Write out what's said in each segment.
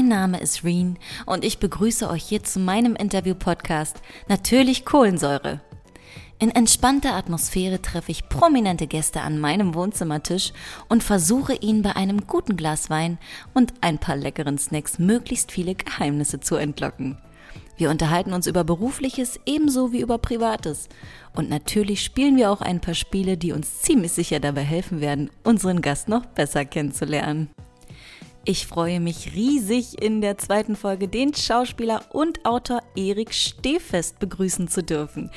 Mein Name ist Reen und ich begrüße euch hier zu meinem Interview-Podcast Natürlich Kohlensäure. In entspannter Atmosphäre treffe ich prominente Gäste an meinem Wohnzimmertisch und versuche ihnen bei einem guten Glas Wein und ein paar leckeren Snacks möglichst viele Geheimnisse zu entlocken. Wir unterhalten uns über Berufliches ebenso wie über Privates. Und natürlich spielen wir auch ein paar Spiele, die uns ziemlich sicher dabei helfen werden, unseren Gast noch besser kennenzulernen. Ich freue mich riesig, in der zweiten Folge den Schauspieler und Autor Erik Stehfest begrüßen zu dürfen.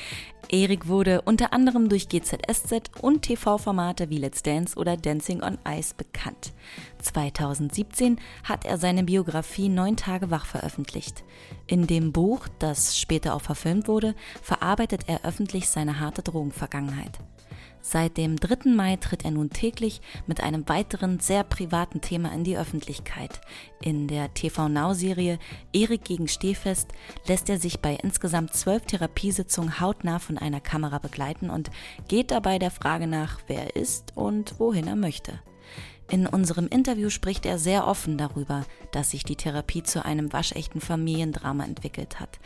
Erik wurde unter anderem durch GZSZ und TV-Formate wie Let's Dance oder Dancing on Ice bekannt. 2017 hat er seine Biografie Neun Tage wach veröffentlicht. In dem Buch, das später auch verfilmt wurde, verarbeitet er öffentlich seine harte Drogenvergangenheit. Seit dem 3. Mai tritt er nun täglich mit einem weiteren sehr privaten Thema in die Öffentlichkeit. In der TV Now Serie Erik gegen Stehfest lässt er sich bei insgesamt zwölf Therapiesitzungen hautnah von einer Kamera begleiten und geht dabei der Frage nach, wer er ist und wohin er möchte. In unserem Interview spricht er sehr offen darüber, dass sich die Therapie zu einem waschechten Familiendrama entwickelt hat,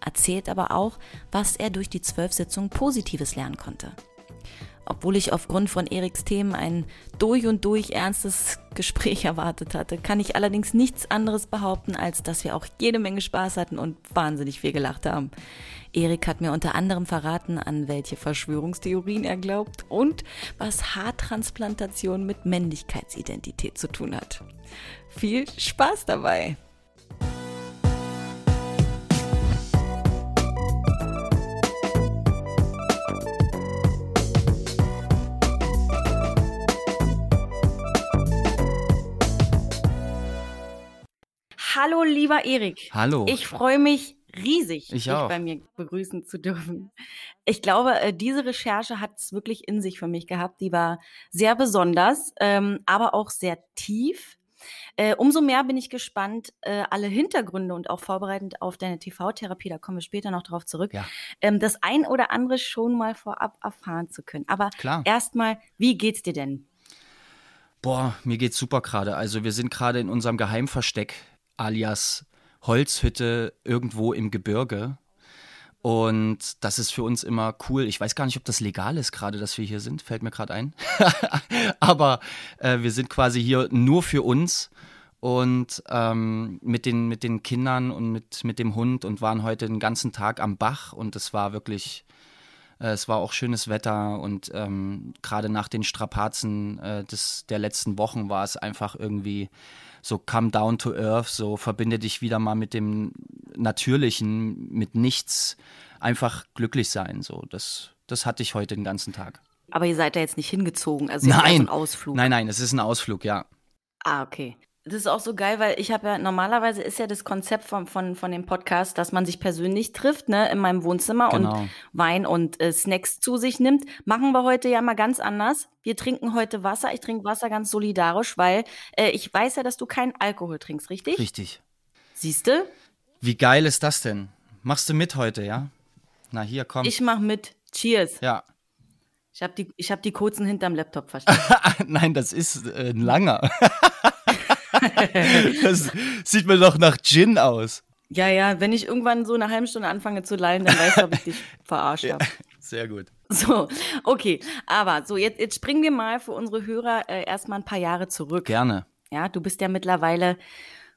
erzählt aber auch, was er durch die zwölf Sitzungen Positives lernen konnte. Obwohl ich aufgrund von Eriks Themen ein durch und durch ernstes Gespräch erwartet hatte, kann ich allerdings nichts anderes behaupten, als dass wir auch jede Menge Spaß hatten und wahnsinnig viel gelacht haben. Erik hat mir unter anderem verraten, an welche Verschwörungstheorien er glaubt und was Haartransplantation mit Männlichkeitsidentität zu tun hat. Viel Spaß dabei! Hallo, lieber Erik. Hallo. Ich freue mich riesig, Ich dich auch. bei mir begrüßen zu dürfen. Ich glaube, äh, diese Recherche hat es wirklich in sich für mich gehabt. Die war sehr besonders, ähm, aber auch sehr tief. Äh, umso mehr bin ich gespannt, äh, alle Hintergründe und auch vorbereitend auf deine TV-Therapie, da kommen wir später noch drauf zurück, Ja. ähm, das ein oder andere schon mal vorab erfahren zu können. Aber erstmal, wie geht's dir denn? Boah, mir geht's super gerade. Also wir sind gerade in unserem Geheimversteck alias Holzhütte irgendwo im Gebirge. Und das ist für uns immer cool. Ich weiß gar nicht, ob das legal ist gerade, dass wir hier sind. Fällt mir gerade ein. Aber äh, wir sind quasi hier nur für uns und ähm, mit, den, mit den Kindern und mit, mit dem Hund und waren heute den ganzen Tag am Bach und es war wirklich, äh, es war auch schönes Wetter und ähm, gerade nach den Strapazen äh, des, der letzten Wochen war es einfach irgendwie so come down to earth, so verbinde dich wieder mal mit dem Natürlichen, mit nichts, einfach glücklich sein. So, das, das hatte ich heute den ganzen Tag. Aber ihr seid da jetzt nicht hingezogen, also war so Nein, ein Ausflug. nein, nein, es ist ein Ausflug, ja. Ah, okay. Das ist auch so geil, weil ich habe ja, normalerweise ist ja das Konzept von, von, von dem Podcast, dass man sich persönlich trifft, ne, in meinem Wohnzimmer Genau. und Wein und äh, Snacks zu sich nimmt. Machen wir heute ja mal ganz anders. Wir trinken heute Wasser. Ich trinke Wasser ganz solidarisch, weil äh, ich weiß ja, dass du keinen Alkohol trinkst, richtig? Richtig. Siehst du? Wie geil ist das denn? Machst du mit heute, ja? Na, hier, komm. Ich mach mit. Cheers. ja. Ich habe die, ich hab die kurzen hinterm Laptop versteckt. Nein, das ist äh, ein langer. das sieht mir doch nach Gin aus. ja, ja, wenn ich irgendwann so eine halbe Stunde anfange zu lallen, dann weißt du, ob ich dich verarscht habe. Sehr gut. So, okay. Aber so, jetzt, jetzt springen wir mal für unsere Hörer äh, erstmal ein paar Jahre zurück. Gerne. Ja, du bist ja mittlerweile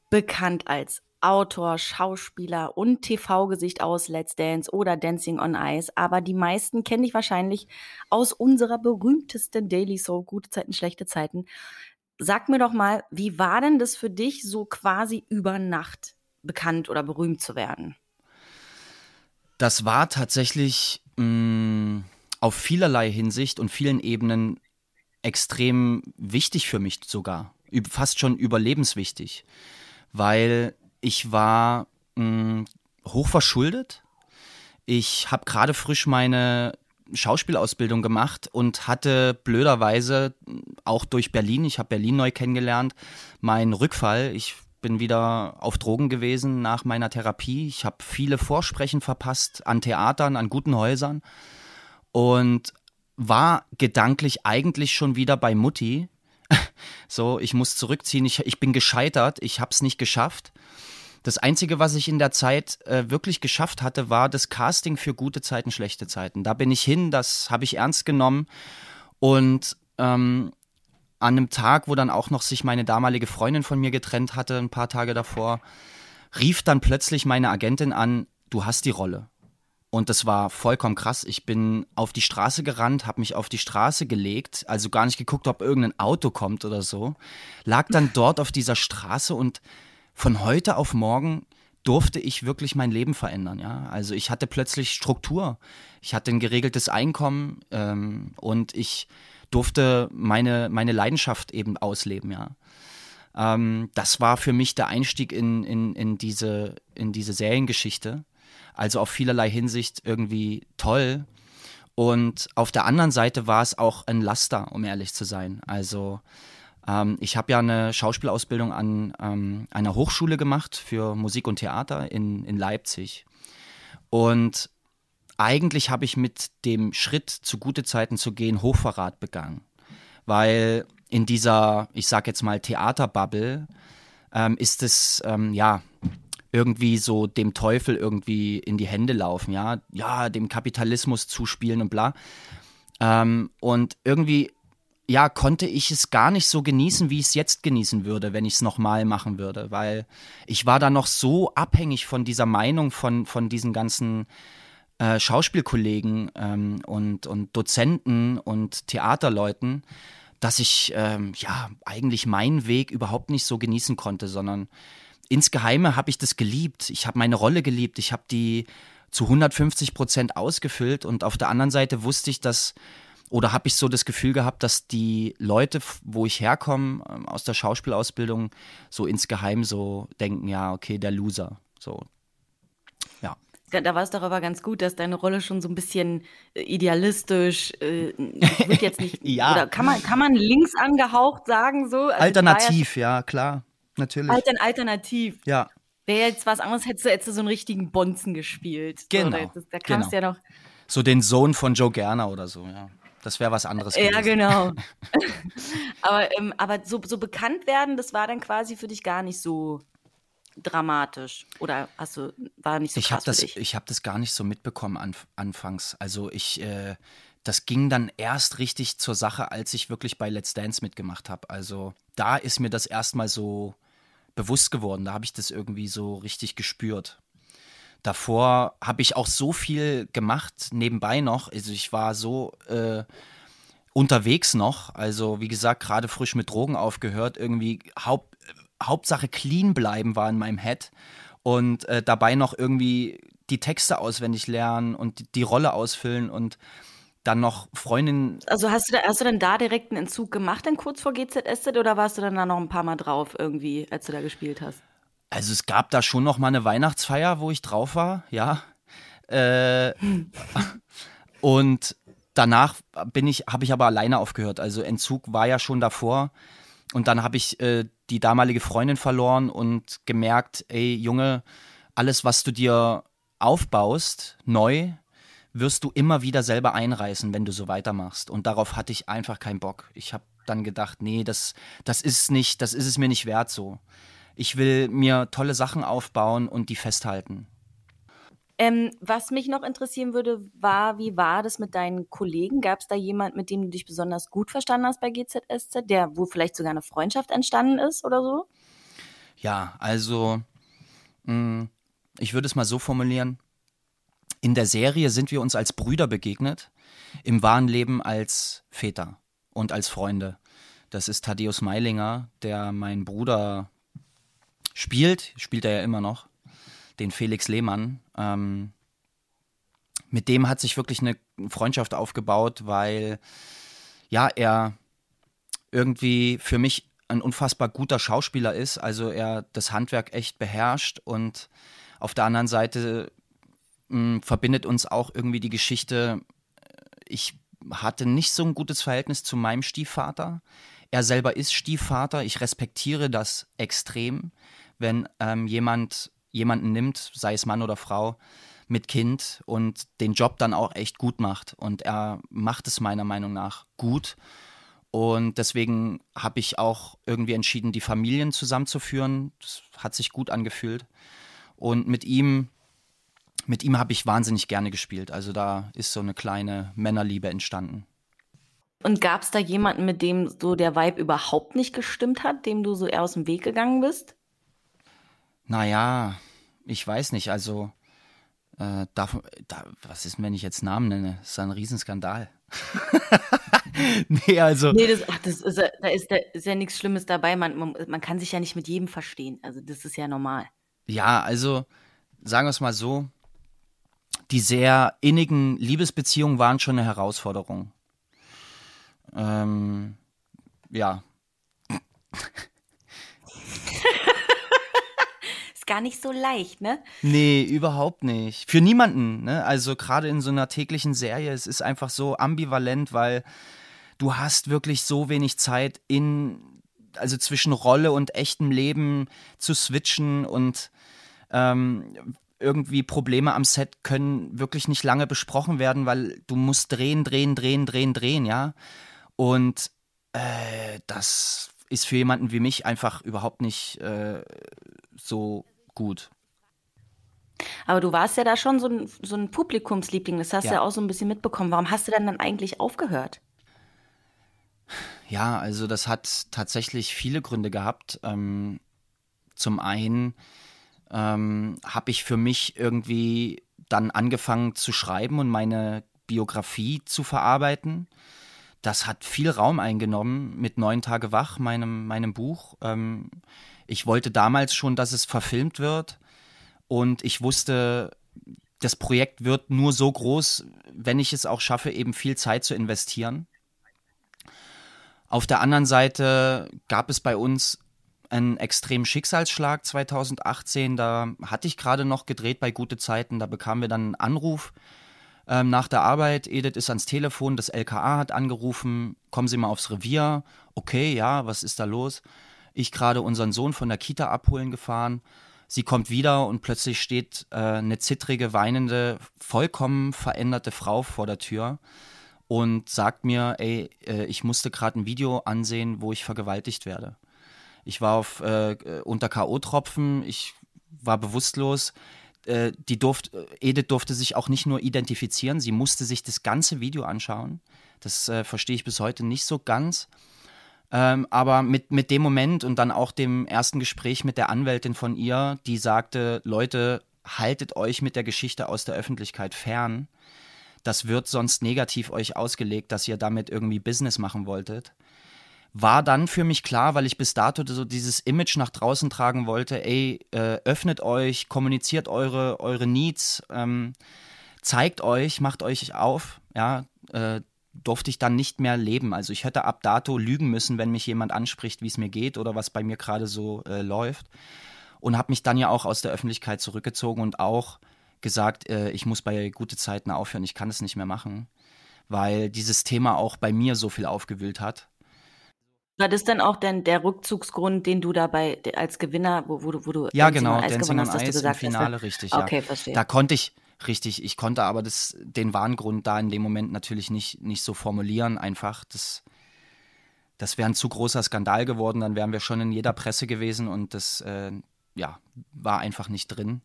bekannt als Autor, Schauspieler und TV-Gesicht aus Let's Dance oder Dancing on Ice. Aber die meisten kennen dich wahrscheinlich aus unserer berühmtesten Daily Soap, gute Zeiten, schlechte Zeiten. Sag mir doch mal, wie war denn das für dich, so quasi über Nacht bekannt oder berühmt zu werden? Das war tatsächlich mh, auf vielerlei Hinsicht und vielen Ebenen extrem wichtig für mich sogar. Fast schon überlebenswichtig. Weil ich war mh, hochverschuldet. Ich habe gerade frisch meine Schauspielausbildung gemacht und hatte blöderweise auch durch Berlin, ich habe Berlin neu kennengelernt, meinen Rückfall. Ich bin wieder auf Drogen gewesen nach meiner Therapie. Ich habe viele Vorsprechen verpasst an Theatern, an guten Häusern und war gedanklich eigentlich schon wieder bei Mutti, so, ich muss zurückziehen, ich, ich bin gescheitert, ich habe es nicht geschafft. Das Einzige, was ich in der Zeit äh, wirklich geschafft hatte, war das Casting für gute Zeiten, schlechte Zeiten. Da bin ich hin, das habe ich ernst genommen. Und ähm, an einem Tag, wo dann auch noch sich meine damalige Freundin von mir getrennt hatte, ein paar Tage davor, rief dann plötzlich meine Agentin an, du hast die Rolle. Und das war vollkommen krass. Ich bin auf die Straße gerannt, habe mich auf die Straße gelegt, also gar nicht geguckt, ob irgendein Auto kommt oder so. Lag dann dort auf dieser Straße und von heute auf morgen durfte ich wirklich mein Leben verändern. Ja? Also ich hatte plötzlich Struktur, ich hatte ein geregeltes Einkommen ähm, und ich durfte meine, meine Leidenschaft eben ausleben. Ja? Ähm, das war für mich der Einstieg in, in, in, diese, in diese Seriengeschichte. Also auf vielerlei Hinsicht irgendwie toll. Und auf der anderen Seite war es auch ein Laster, um ehrlich zu sein. Also ähm, ich habe ja eine Schauspielausbildung an ähm, einer Hochschule gemacht für Musik und Theater in, in Leipzig. Und eigentlich habe ich mit dem Schritt zu gute Zeiten zu gehen Hochverrat begangen. Weil in dieser, ich sag jetzt mal, Theaterbubble ähm, ist es, ähm, ja, irgendwie so dem Teufel irgendwie in die Hände laufen, ja, ja, dem Kapitalismus zuspielen und bla. Ähm, und irgendwie, ja, konnte ich es gar nicht so genießen, wie ich es jetzt genießen würde, wenn ich es nochmal machen würde, weil ich war da noch so abhängig von dieser Meinung von, von diesen ganzen äh, Schauspielkollegen ähm, und, und Dozenten und Theaterleuten, dass ich ähm, ja eigentlich meinen Weg überhaupt nicht so genießen konnte, sondern insgeheime habe ich das geliebt. Ich habe meine Rolle geliebt. Ich habe die zu 150 Prozent ausgefüllt und auf der anderen Seite wusste ich, dass oder habe ich so das Gefühl gehabt, dass die Leute, wo ich herkomme, ähm, aus der Schauspielausbildung, so insgeheim so denken, ja, okay, der Loser. So, da war es doch aber ganz gut, dass deine Rolle schon so ein bisschen äh, idealistisch äh, wird jetzt nicht ja. oder kann man kann man links angehaucht sagen so? Also alternativ ja, ja, klar natürlich. Altern, alternativ. Ja. Wäre jetzt was anderes hättest du, hättest du so einen richtigen Bonzen gespielt. Genau so, da, kamst genau. ja noch so den Sohn von Joe Gerner oder so ja das wäre was anderes gewesen. Ja, genau. aber, ähm, aber so, so bekannt werden, das war dann quasi für dich gar nicht so dramatisch. Oder hast du war nicht so ich krass das ich habe das gar nicht so mitbekommen an, anfangs. Also ich äh, das ging dann erst richtig zur Sache als ich wirklich bei Let's Dance mitgemacht habe also da ist mir das erstmal so bewusst geworden. Da habe ich das irgendwie so richtig gespürt davor habe ich auch so viel gemacht nebenbei noch also ich war so äh, unterwegs noch also wie gesagt gerade frisch mit Drogen aufgehört irgendwie Haupt Hauptsache clean bleiben war in meinem Head und äh, dabei noch irgendwie die Texte auswendig lernen und die, Rolle ausfüllen und dann noch Freundin. Also hast du, da, hast du denn da direkt einen Entzug gemacht, dann kurz vor GZSZ oder warst du dann da noch ein paar Mal drauf irgendwie, als du da gespielt hast? Also es gab da schon noch mal eine Weihnachtsfeier, wo ich drauf war, ja. Äh, und danach bin ich, habe ich aber alleine aufgehört. Also Entzug war ja schon davor. Und dann habe ich äh, die damalige Freundin verloren und gemerkt, ey Junge, alles, was du dir aufbaust, neu, wirst du immer wieder selber einreißen, wenn du so weitermachst. Und darauf hatte ich einfach keinen Bock. Ich habe dann gedacht, nee, das, das ist nicht, das ist es mir nicht wert so. Ich will mir tolle Sachen aufbauen und die festhalten. Ähm, was mich noch interessieren würde, war, wie war das mit deinen Kollegen? Gab es da jemand, mit dem du dich besonders gut verstanden hast bei GZSZ, der, wo vielleicht sogar eine Freundschaft entstanden ist oder so? Ja, also mh, hm, ich würde es mal so formulieren. In der Serie sind wir uns als Brüder begegnet, im wahren Leben als Väter und als Freunde. Das ist Thaddeus Meilinger, der mein Bruder spielt, spielt er ja immer noch den Felix Lehmann. Ähm, mit dem hat sich wirklich eine Freundschaft aufgebaut, weil ja, er irgendwie für mich ein unfassbar guter Schauspieler ist, also er das Handwerk echt beherrscht und auf der anderen Seite mh, hm, verbindet uns auch irgendwie die Geschichte, ich hatte nicht so ein gutes Verhältnis zu meinem Stiefvater. Er selber ist Stiefvater, ich respektiere das extrem, wenn ähm, jemand jemanden nimmt, sei es Mann oder Frau, mit Kind und den Job dann auch echt gut macht. Und er macht es meiner Meinung nach gut. Und deswegen habe ich auch irgendwie entschieden, die Familien zusammenzuführen. Das hat sich gut angefühlt. Und mit ihm, mit ihm habe ich wahnsinnig gerne gespielt. Also da ist so eine kleine Männerliebe entstanden. Und gab es da jemanden, mit dem so der Vibe überhaupt nicht gestimmt hat, dem du so eher aus dem Weg gegangen bist? Naja, ich weiß nicht. Also, äh, darf, da, was ist, wenn ich jetzt Namen nenne? Das ist ein Riesenskandal. nee, also. Nee, das, ach, das ist, da, ist, da ist ja nichts Schlimmes dabei. Man, man, man kann sich ja nicht mit jedem verstehen. Also, das ist ja normal. Ja, also, sagen wir es mal so. Die sehr innigen Liebesbeziehungen waren schon eine Herausforderung. Ähm, ja. Ist gar nicht so leicht, ne? Nee, überhaupt nicht. Für niemanden, ne? Also gerade in so einer täglichen Serie, es ist einfach so ambivalent, weil du hast wirklich so wenig Zeit in, also zwischen Rolle und echtem Leben zu switchen und ähm, irgendwie Probleme am Set können wirklich nicht lange besprochen werden, weil du musst drehen, drehen, drehen, drehen, drehen, ja. Und äh, das ist für jemanden wie mich einfach überhaupt nicht äh, so gut. Aber du warst ja da schon so ein, so ein Publikumsliebling, das hast du ja. ja auch so ein bisschen mitbekommen. Warum hast du denn dann eigentlich aufgehört? Ja, also das hat tatsächlich viele Gründe gehabt. Ähm, zum einen ähm, habe ich für mich irgendwie dann angefangen zu schreiben und meine Biografie zu verarbeiten das hat viel Raum eingenommen mit Neun Tage Wach, meinem, meinem Buch. Ähm, ich wollte damals schon, dass es verfilmt wird und ich wusste, das Projekt wird nur so groß, wenn ich es auch schaffe, eben viel Zeit zu investieren. Auf der anderen Seite gab es bei uns einen extremen Schicksalsschlag 2018. Da hatte ich gerade noch gedreht bei Gute Zeiten. Da bekamen wir dann einen Anruf ähm, nach der Arbeit, Edith ist ans Telefon, das LKA hat angerufen, kommen Sie mal aufs Revier. Okay, ja, was ist da los? Ich gerade unseren Sohn von der Kita abholen gefahren. Sie kommt wieder und plötzlich steht äh, eine zittrige, weinende, vollkommen veränderte Frau vor der Tür und sagt mir, ey, äh, ich musste gerade ein Video ansehen, wo ich vergewaltigt werde. Ich war auf äh, unter K.O.-Tropfen, ich war bewusstlos äh, die durft, äh, Edith durfte sich auch nicht nur identifizieren, sie musste sich das ganze Video anschauen. Das äh, verstehe ich bis heute nicht so ganz. Ähm, aber mit, mit dem Moment und dann auch dem ersten Gespräch mit der Anwältin von ihr, die sagte, Leute, haltet euch mit der Geschichte aus der Öffentlichkeit fern. Das wird sonst negativ euch ausgelegt, dass ihr damit irgendwie Business machen wolltet war dann für mich klar, weil ich bis dato so dieses Image nach draußen tragen wollte, ey, äh, öffnet euch, kommuniziert eure, eure Needs, ähm, zeigt euch, macht euch auf, ja, äh, durfte ich dann nicht mehr leben. Also ich hätte ab dato lügen müssen, wenn mich jemand anspricht, wie es mir geht oder was bei mir gerade so äh, läuft. Und habe mich dann ja auch aus der Öffentlichkeit zurückgezogen und auch gesagt, äh, ich muss bei gute Zeiten aufhören, ich kann es nicht mehr machen, weil dieses Thema auch bei mir so viel aufgewühlt hat. War das dann auch denn der Rückzugsgrund, den du dabei als Gewinner, wo, wo, wo du Ja, genau, Dancing on Ice im Finale, hast, richtig, ja. Okay, verstehe. Da konnte ich, richtig, ich konnte aber das, den wahren Grund da in dem Moment natürlich nicht, nicht so formulieren, einfach. Das, das wäre ein zu großer Skandal geworden, dann wären wir schon in jeder Presse gewesen und das, äh, ja, war einfach nicht drin.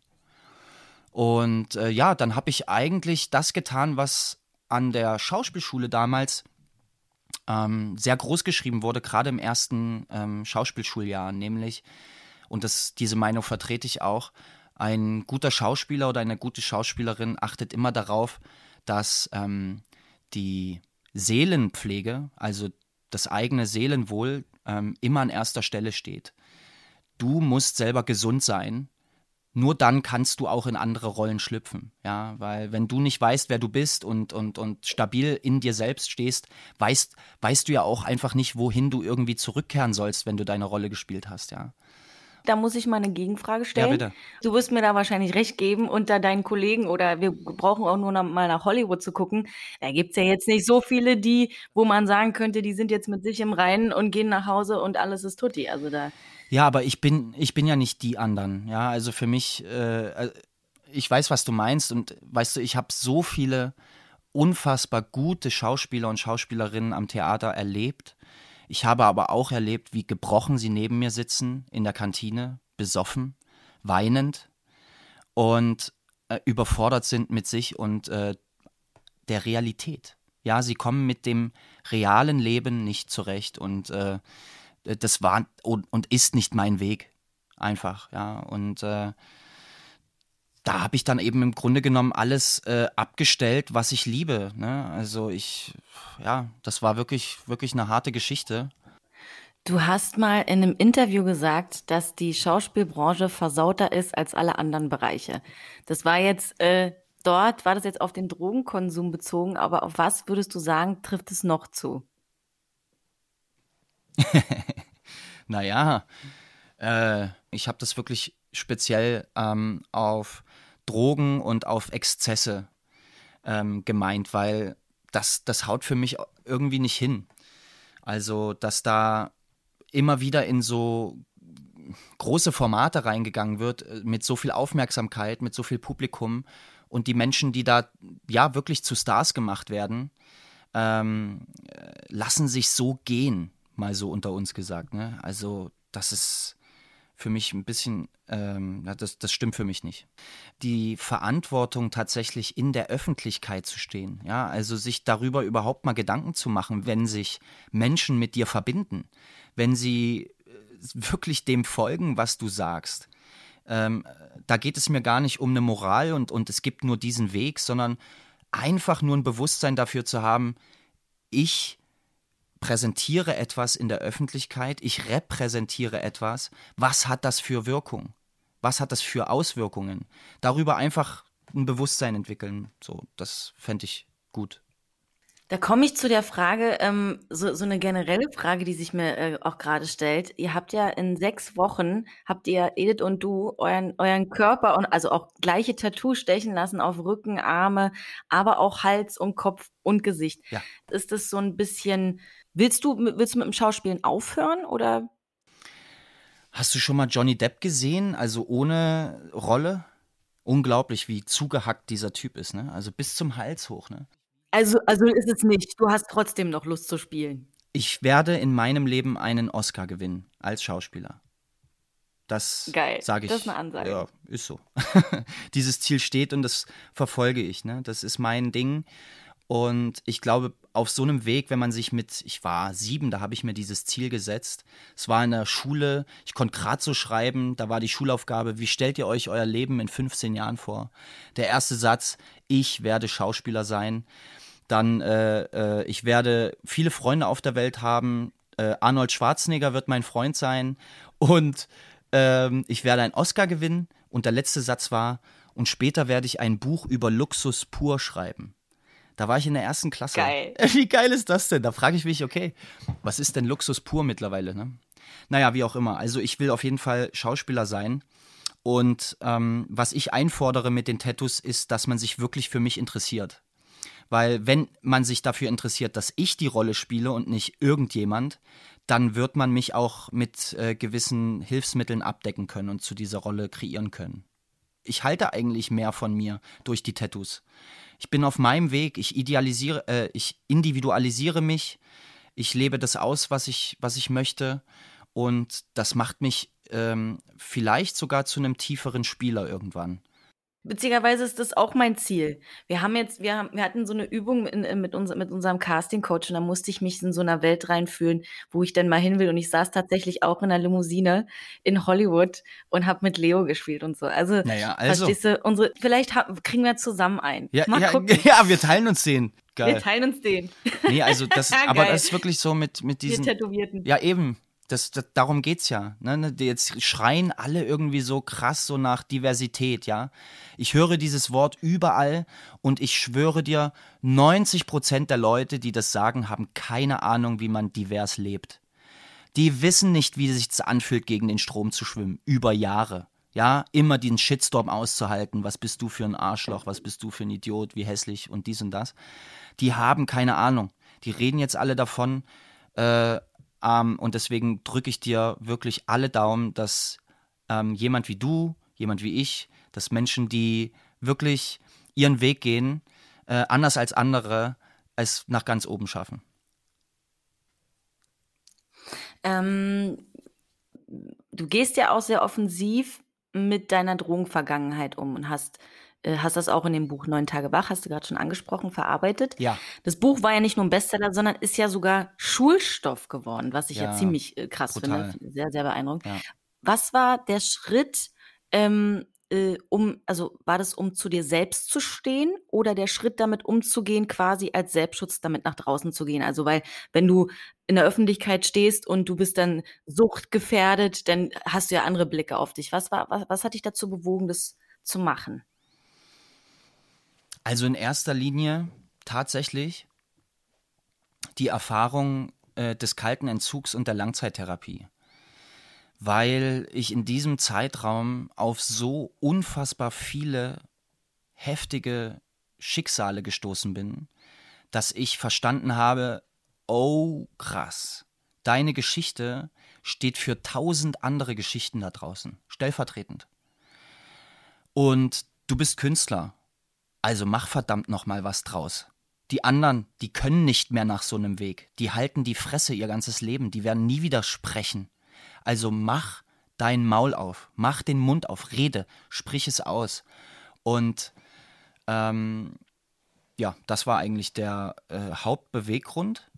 Und äh, ja, dann habe ich eigentlich das getan, was an der Schauspielschule damals ähm, sehr groß geschrieben wurde, gerade im ersten ähm, Schauspielschuljahr, nämlich, und das, diese Meinung vertrete ich auch, ein guter Schauspieler oder eine gute Schauspielerin achtet immer darauf, dass ähm, die Seelenpflege, also das eigene Seelenwohl, ähm, immer an erster Stelle steht. Du musst selber gesund sein, nur dann kannst du auch in andere Rollen schlüpfen. Ja, weil wenn du nicht weißt, wer du bist und, und, und stabil in dir selbst stehst, weißt, weißt du ja auch einfach nicht, wohin du irgendwie zurückkehren sollst, wenn du deine Rolle gespielt hast, ja. Da muss ich mal eine Gegenfrage stellen. Ja, bitte. Du wirst mir da wahrscheinlich recht geben, unter deinen Kollegen oder wir brauchen auch nur noch mal nach Hollywood zu gucken. Da gibt es ja jetzt nicht so viele, die, wo man sagen könnte, die sind jetzt mit sich im Reinen und gehen nach Hause und alles ist tutti. Also da ja, aber ich bin, ich bin ja nicht die anderen. Ja, also für mich, äh, äh ich weiß, was du meinst und weißt du, ich habe so viele unfassbar gute Schauspieler und Schauspielerinnen am Theater erlebt. Ich habe aber auch erlebt, wie gebrochen sie neben mir sitzen in der Kantine, besoffen, weinend und äh, überfordert sind mit sich und äh, der Realität. Ja, sie kommen mit dem realen Leben nicht zurecht und äh, das war und, und, ist nicht mein Weg. Einfach, ja. Und äh, da habe ich dann eben im Grunde genommen alles äh, abgestellt, was ich liebe. Ne? Also ich, ja, das war wirklich, wirklich eine harte Geschichte. Du hast mal in einem Interview gesagt, dass die Schauspielbranche versauter ist als alle anderen Bereiche. Das war jetzt äh, dort, war das jetzt auf den Drogenkonsum bezogen, aber auf was würdest du sagen, trifft es noch zu? naja, äh, ich habe das wirklich speziell ähm, auf Drogen und auf Exzesse ähm, gemeint, weil das, das haut für mich irgendwie nicht hin. Also, dass da immer wieder in so große Formate reingegangen wird, äh, mit so viel Aufmerksamkeit, mit so viel Publikum und die Menschen, die da ja wirklich zu Stars gemacht werden, ähm, äh, lassen sich so gehen, mal so unter uns gesagt. Ne? Also das ist für mich ein bisschen, ähm, das, das stimmt für mich nicht. Die Verantwortung tatsächlich in der Öffentlichkeit zu stehen, ja, also sich darüber überhaupt mal Gedanken zu machen, wenn sich Menschen mit dir verbinden, wenn sie äh, wirklich dem folgen, was du sagst. Ähm, da geht es mir gar nicht um eine Moral und, und es gibt nur diesen Weg, sondern einfach nur ein Bewusstsein dafür zu haben, ich präsentiere etwas in der Öffentlichkeit, ich repräsentiere etwas, was hat das für Wirkung? Was hat das für Auswirkungen? Darüber einfach ein Bewusstsein entwickeln, so, das fände ich gut. Da komme ich zu der Frage, ähm, so, so eine generelle Frage, die sich mir äh, auch gerade stellt. Ihr habt ja in sechs Wochen, habt ihr, Edith und du, euren, euren Körper und also auch gleiche Tattoos stechen lassen auf Rücken, Arme, aber auch Hals und Kopf und Gesicht. Ja. Ist das so ein bisschen Willst du, willst du mit dem Schauspielen aufhören oder? Hast du schon mal Johnny Depp gesehen, also ohne Rolle? Unglaublich, wie zugehackt dieser Typ ist, ne? Also bis zum Hals hoch, ne? Also, also ist es nicht. Du hast trotzdem noch Lust zu spielen. Ich werde in meinem Leben einen Oscar gewinnen als Schauspieler. Das sage ich. Das ist eine Ansage. Ja, ist so. Dieses Ziel steht und das verfolge ich. Ne? Das ist mein Ding. Und ich glaube, auf so einem Weg, wenn man sich mit, ich war sieben, da habe ich mir dieses Ziel gesetzt. Es war in der Schule, ich konnte gerade so schreiben, da war die Schulaufgabe, wie stellt ihr euch euer Leben in 15 Jahren vor? Der erste Satz, ich werde Schauspieler sein. Dann, äh, äh, ich werde viele Freunde auf der Welt haben. Äh, Arnold Schwarzenegger wird mein Freund sein. Und ähm, ich werde einen Oscar gewinnen. Und der letzte Satz war, und später werde ich ein Buch über Luxus pur schreiben. Da war ich in der ersten Klasse. Geil. Wie geil ist das denn? Da frage ich mich, okay, was ist denn Luxus pur mittlerweile? Ne? Naja, wie auch immer. Also ich will auf jeden Fall Schauspieler sein. Und ähm, was ich einfordere mit den Tattoos ist, dass man sich wirklich für mich interessiert. Weil wenn man sich dafür interessiert, dass ich die Rolle spiele und nicht irgendjemand, dann wird man mich auch mit äh, gewissen Hilfsmitteln abdecken können und zu dieser Rolle kreieren können. Ich halte eigentlich mehr von mir durch die Tattoos ich bin auf meinem Weg, ich idealisiere, äh, ich individualisiere mich, ich lebe das aus, was ich, was ich möchte und das macht mich ähm, vielleicht sogar zu einem tieferen Spieler irgendwann. Witzigerweise ist das auch mein Ziel. Wir haben jetzt, wir, haben, wir hatten so eine Übung in, in, mit, uns, mit unserem Casting-Coach und da musste ich mich in so einer Welt reinfühlen, wo ich denn mal hin will. Und ich saß tatsächlich auch in einer Limousine in Hollywood und habe mit Leo gespielt und so. Also, naja, also. verstehst du, unsere, vielleicht hab, kriegen wir zusammen ein. Ja, mal ja, gucken. ja, wir teilen uns den. Geil. Wir teilen uns den. Nee, also das, aber das ist wirklich so mit, mit diesen. Wir Tätowierten. Ja, eben. Das, das, darum geht's ja. Ne? ne jetzt schreien alle irgendwie so krass so nach Diversität, ja. Ich höre dieses Wort überall und ich schwöre dir, 90 Prozent der Leute, die das sagen, haben keine Ahnung, wie man divers lebt. Die wissen nicht, wie es sich anfühlt, gegen den Strom zu schwimmen. Über Jahre. Ja, immer diesen Shitstorm auszuhalten. Was bist du für ein Arschloch? Was bist du für ein Idiot? Wie hässlich und dies und das. Die haben keine Ahnung. Die reden jetzt alle davon, äh, ähm, und deswegen drücke ich dir wirklich alle Daumen, dass ähm, jemand wie du, jemand wie ich, dass Menschen, die wirklich ihren Weg gehen, äh, anders als andere es nach ganz oben schaffen. Ähm, du gehst ja auch sehr offensiv mit deiner Drogenvergangenheit um und hast hast das auch in dem Buch Neun Tage wach, hast du gerade schon angesprochen, verarbeitet. Ja. Das Buch war ja nicht nur ein Bestseller, sondern ist ja sogar Schulstoff geworden, was ich ja, ja ziemlich äh, krass brutal. finde. Sehr, sehr beeindruckend. Ja. Was war der Schritt, ähm, äh, um, also war das, um zu dir selbst zu stehen oder der Schritt damit umzugehen, quasi als Selbstschutz damit nach draußen zu gehen? Also, weil, wenn du in der Öffentlichkeit stehst und du bist dann suchtgefährdet, dann hast du ja andere Blicke auf dich. Was war, was, was hat dich dazu bewogen, das zu machen? Also in erster Linie tatsächlich die Erfahrung äh, des kalten Entzugs und der Langzeittherapie. Weil ich in diesem Zeitraum auf so unfassbar viele heftige Schicksale gestoßen bin, dass ich verstanden habe, oh krass, deine Geschichte steht für tausend andere Geschichten da draußen, stellvertretend. Und du bist Künstler also mach verdammt noch mal was draus. Die anderen, die können nicht mehr nach so einem Weg. Die halten die Fresse ihr ganzes Leben. Die werden nie wieder sprechen. Also mach dein Maul auf. Mach den Mund auf. Rede. Sprich es aus. Und ähm, ja, das war eigentlich der äh, Hauptbeweggrund.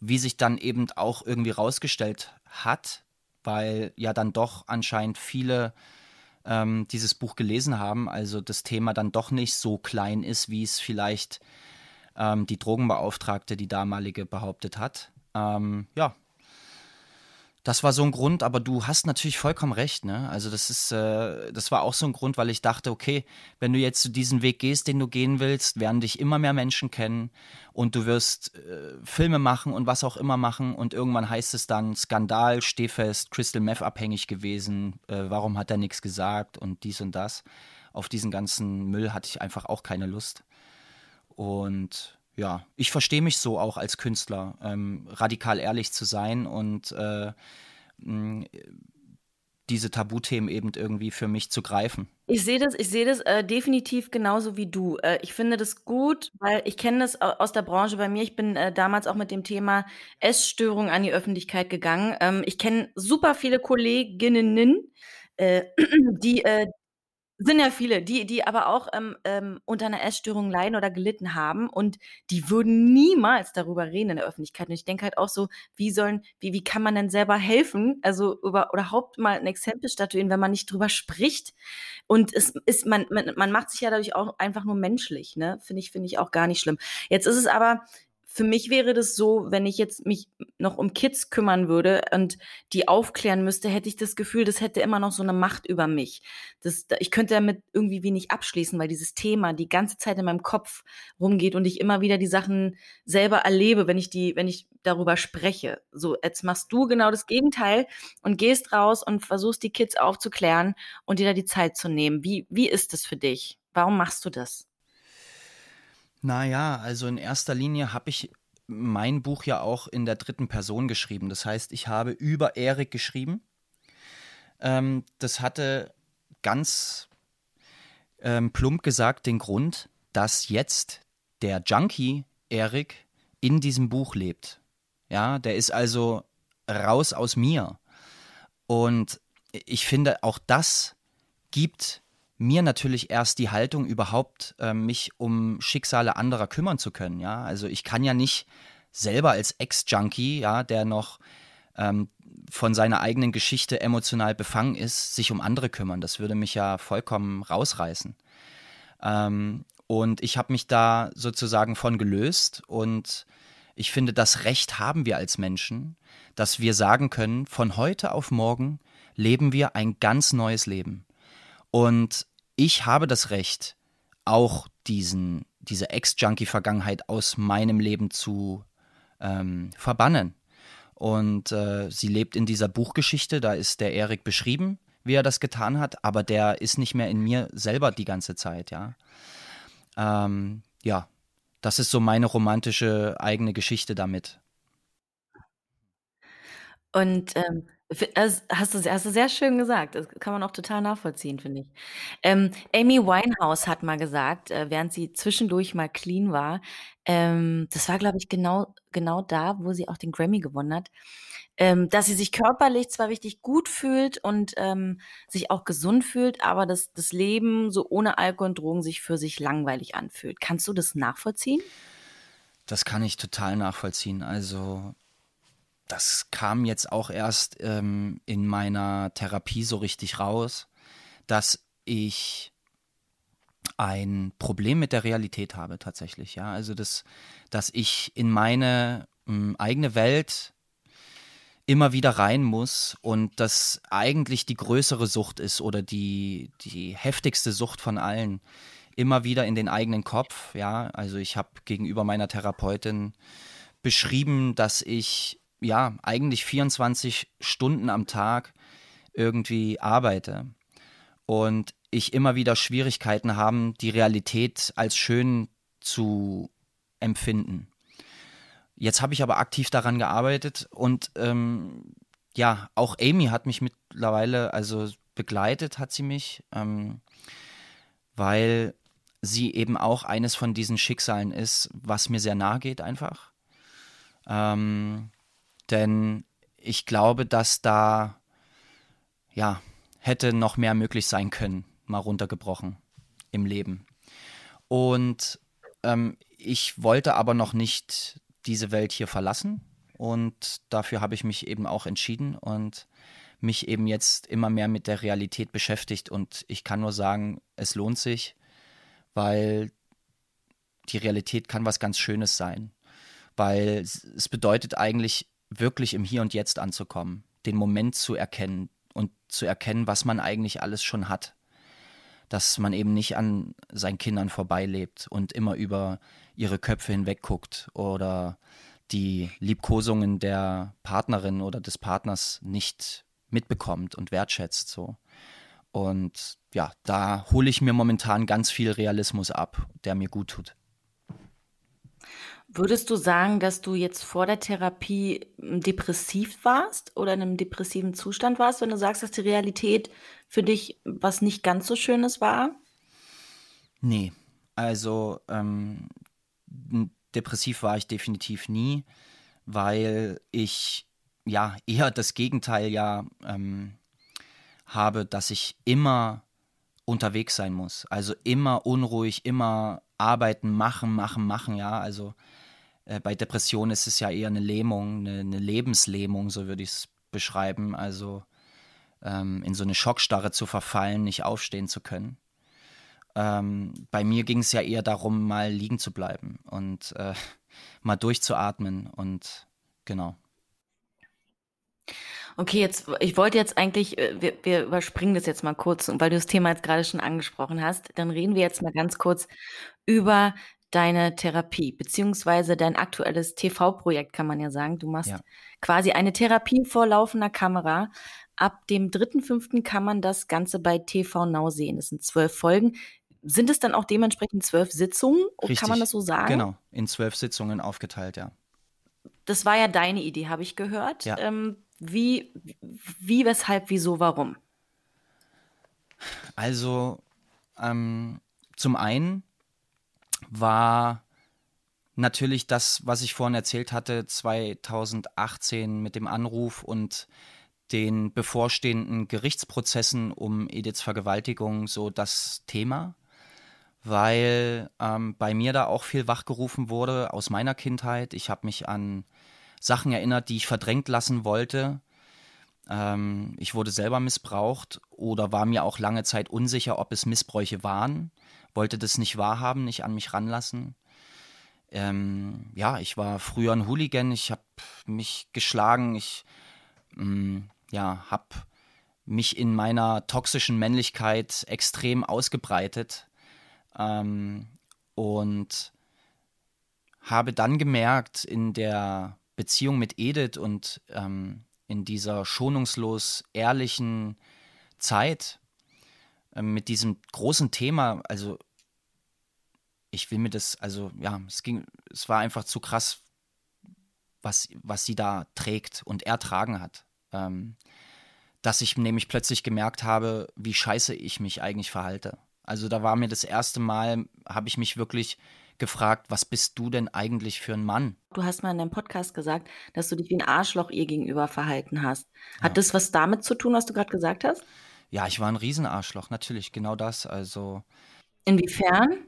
Wie sich dann eben auch irgendwie rausgestellt hat, weil ja dann doch anscheinend viele ähm, dieses Buch gelesen haben, also das Thema dann doch nicht so klein ist, wie es vielleicht ähm, die Drogenbeauftragte, die damalige, behauptet hat. Ähm, ja, das war so ein Grund, aber du hast natürlich vollkommen recht, ne? Also das ist, äh, das war auch so ein Grund, weil ich dachte, okay, wenn du jetzt diesen Weg gehst, den du gehen willst, werden dich immer mehr Menschen kennen und du wirst äh, Filme machen und was auch immer machen und irgendwann heißt es dann Skandal, Stehfest, Crystal Meth abhängig gewesen, äh, warum hat er nichts gesagt und dies und das. Auf diesen ganzen Müll hatte ich einfach auch keine Lust. Und ja, ich verstehe mich so auch als Künstler, ähm, radikal ehrlich zu sein und äh, mh, diese Tabuthemen eben irgendwie für mich zu greifen. Ich sehe das, ich sehe das äh, definitiv genauso wie du. Äh, ich finde das gut, weil ich kenne das aus der Branche bei mir. Ich bin äh, damals auch mit dem Thema Essstörung an die Öffentlichkeit gegangen. Ähm, ich kenne super viele Kolleginnen, äh, die, äh, sind ja viele, die die aber auch, ähm, ähm, unter einer Essstörung leiden oder gelitten haben und die würden niemals darüber reden in der Öffentlichkeit. Und ich denke halt auch so, wie sollen wie wie kann man denn selber helfen? Also, über oder überhaupt mal ein Exempel statuieren, wenn man nicht drüber spricht. Und es ist man man man macht sich ja dadurch auch einfach nur menschlich, ne? Finde ich finde ich auch gar nicht schlimm. Jetzt ist es aber für mich wäre das so, wenn ich jetzt mich noch um Kids kümmern würde und die aufklären müsste, hätte ich das Gefühl, das hätte immer noch so eine Macht über mich. Das, ich könnte damit irgendwie wenig abschließen, weil dieses Thema die ganze Zeit in meinem Kopf rumgeht und ich immer wieder die Sachen selber erlebe, wenn ich die, wenn ich darüber spreche. So, jetzt machst du genau das Gegenteil und gehst raus und versuchst die Kids aufzuklären und dir da die Zeit zu nehmen. Wie, wie ist das für dich? Warum machst du das? Naja, also in erster Linie habe ich mein Buch ja auch in der dritten Person geschrieben. Das heißt, ich habe über Erik geschrieben. Ähm, das hatte ganz ähm, plump gesagt den Grund, dass jetzt der Junkie Erik in diesem Buch lebt. Ja, der ist also raus aus mir. Und ich finde, auch das gibt mir natürlich erst die Haltung, überhaupt äh, mich um Schicksale anderer kümmern zu können. Ja, also ich kann ja nicht selber als Ex-Junkie, ja, der noch ähm, von seiner eigenen Geschichte emotional befangen ist, sich um andere kümmern. Das würde mich ja vollkommen rausreißen. Ähm, und ich habe mich da sozusagen von gelöst und ich finde, das Recht haben wir als Menschen, dass wir sagen können, von heute auf morgen leben wir ein ganz neues Leben. Und ich habe das Recht, auch diesen, diese Ex-Junkie-Vergangenheit aus meinem Leben zu ähm, verbannen. Und äh, sie lebt in dieser Buchgeschichte, da ist der Erik beschrieben, wie er das getan hat, aber der ist nicht mehr in mir selber die ganze Zeit, ja. Ähm, ja, das ist so meine romantische eigene Geschichte damit. Und ähm, Das hast du, hast du sehr schön gesagt. Das kann man auch total nachvollziehen, finde ich. Ähm, Amy Winehouse hat mal gesagt, äh, während sie zwischendurch mal clean war, ähm, das war, glaube ich, genau, genau da, wo sie auch den Grammy gewonnen hat, ähm, dass sie sich körperlich zwar richtig gut fühlt und ähm, sich auch gesund fühlt, aber dass das Leben so ohne Alkohol und Drogen sich für sich langweilig anfühlt. Kannst du das nachvollziehen? Das kann ich total nachvollziehen. Also das kam jetzt auch erst ähm, in meiner Therapie so richtig raus, dass ich ein Problem mit der Realität habe tatsächlich. Ja, also das, dass ich in meine ähm, eigene Welt immer wieder rein muss und das eigentlich die größere Sucht ist oder die, die heftigste Sucht von allen. Immer wieder in den eigenen Kopf, ja. Also ich habe gegenüber meiner Therapeutin beschrieben, dass ich ja eigentlich 24 Stunden am Tag irgendwie arbeite und ich immer wieder Schwierigkeiten habe, die Realität als schön zu empfinden. Jetzt habe ich aber aktiv daran gearbeitet und ähm, ja, auch Amy hat mich mittlerweile, also begleitet hat sie mich, ähm, weil sie eben auch eines von diesen Schicksalen ist, was mir sehr nahe geht einfach. Ähm, denn ich glaube, dass da ja hätte noch mehr möglich sein können, mal runtergebrochen im Leben. Und ähm, ich wollte aber noch nicht diese Welt hier verlassen. Und dafür habe ich mich eben auch entschieden und mich eben jetzt immer mehr mit der Realität beschäftigt. Und ich kann nur sagen, es lohnt sich, weil die Realität kann was ganz Schönes sein. Weil es bedeutet eigentlich wirklich im Hier und Jetzt anzukommen, den Moment zu erkennen und zu erkennen, was man eigentlich alles schon hat. Dass man eben nicht an seinen Kindern vorbeilebt und immer über ihre Köpfe hinweg guckt oder die Liebkosungen der Partnerin oder des Partners nicht mitbekommt und wertschätzt so. Und ja, da hole ich mir momentan ganz viel Realismus ab, der mir gut tut. Würdest du sagen, dass du jetzt vor der Therapie depressiv warst oder in einem depressiven Zustand warst, wenn du sagst, dass die Realität für dich was nicht ganz so Schönes war? Nee, also ähm, depressiv war ich definitiv nie, weil ich ja eher das Gegenteil ja ähm, habe, dass ich immer unterwegs sein muss. Also immer unruhig, immer arbeiten, machen, machen, machen, ja. Also äh, bei Depressionen ist es ja eher eine Lähmung, eine, eine Lebenslähmung, so würde ich es beschreiben. Also ähm, in so eine Schockstarre zu verfallen, nicht aufstehen zu können. Ähm, bei mir ging es ja eher darum, mal liegen zu bleiben und äh, mal durchzuatmen und genau. Okay, jetzt, ich wollte jetzt eigentlich, äh, wir, wir überspringen das jetzt mal kurz, weil du das Thema jetzt gerade schon angesprochen hast, dann reden wir jetzt mal ganz kurz über deine Therapie, beziehungsweise dein aktuelles TV-Projekt, kann man ja sagen. Du machst ja. quasi eine Therapie vor laufender Kamera. Ab dem 3.5. kann man das Ganze bei TV Now sehen. Das sind zwölf Folgen. Sind es dann auch dementsprechend zwölf Sitzungen? Richtig. Kann man das so sagen? Genau, in zwölf Sitzungen aufgeteilt, ja. Das war ja deine Idee, habe ich gehört. Ja. Ähm, wie, wie, weshalb, wieso, warum? Also, ähm, zum einen war natürlich das, was ich vorhin erzählt hatte, 2018 mit dem Anruf und den bevorstehenden Gerichtsprozessen um Ediths Vergewaltigung so das Thema weil ähm, bei mir da auch viel wachgerufen wurde aus meiner Kindheit. Ich habe mich an Sachen erinnert, die ich verdrängt lassen wollte. Ähm, ich wurde selber missbraucht oder war mir auch lange Zeit unsicher, ob es Missbräuche waren. Wollte das nicht wahrhaben, nicht an mich ranlassen. Ähm, ja, ich war früher ein Hooligan, ich habe mich geschlagen, ich ähm, ja, habe mich in meiner toxischen Männlichkeit extrem ausgebreitet ähm, und habe dann gemerkt, in der Beziehung mit Edith und ähm, in dieser schonungslos ehrlichen Zeit mit diesem großen Thema, also ich will mir das, also ja, es ging, es war einfach zu krass, was, was sie da trägt und ertragen hat. Ähm, dass ich nämlich plötzlich gemerkt habe, wie scheiße ich mich eigentlich verhalte. Also da war mir das erste Mal, habe ich mich wirklich gefragt, was bist du denn eigentlich für ein Mann? Du hast mal in deinem Podcast gesagt, dass du dich wie ein Arschloch ihr gegenüber verhalten hast. Hat ja. das was damit zu tun, was du gerade gesagt hast? Ja, ich war ein Riesenarschloch, natürlich, genau das. Also. Inwiefern?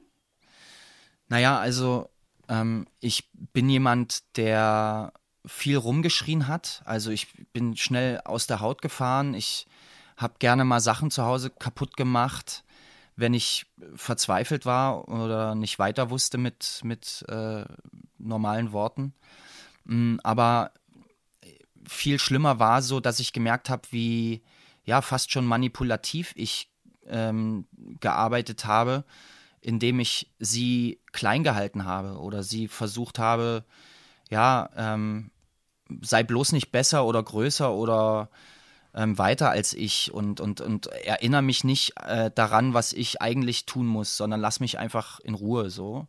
Naja, also ähm, ich bin jemand, der viel rumgeschrien hat. Also ich bin schnell aus der Haut gefahren. Ich habe gerne mal Sachen zu Hause kaputt gemacht, wenn ich verzweifelt war oder nicht weiter wusste mit, mit äh, normalen Worten. Mm, aber viel schlimmer war so, dass ich gemerkt habe, wie ja fast schon manipulativ ich ähm, gearbeitet habe, indem ich sie klein gehalten habe oder sie versucht habe, ja, ähm, sei bloß nicht besser oder größer oder ähm, weiter als ich und, und, und erinnere mich nicht äh, daran, was ich eigentlich tun muss, sondern lass mich einfach in Ruhe so.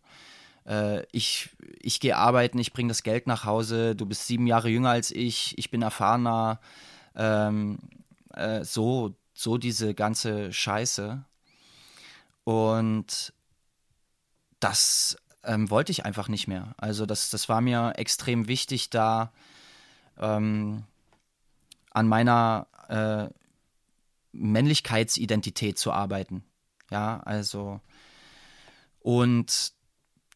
Äh, ich ich gehe arbeiten, ich bringe das Geld nach Hause, du bist sieben Jahre jünger als ich, ich bin erfahrener, ähm, äh, so, so diese ganze Scheiße. Und das ähm, wollte ich einfach nicht mehr. Also das, das war mir extrem wichtig, da ähm, an meiner äh, Männlichkeitsidentität zu arbeiten. Ja, also und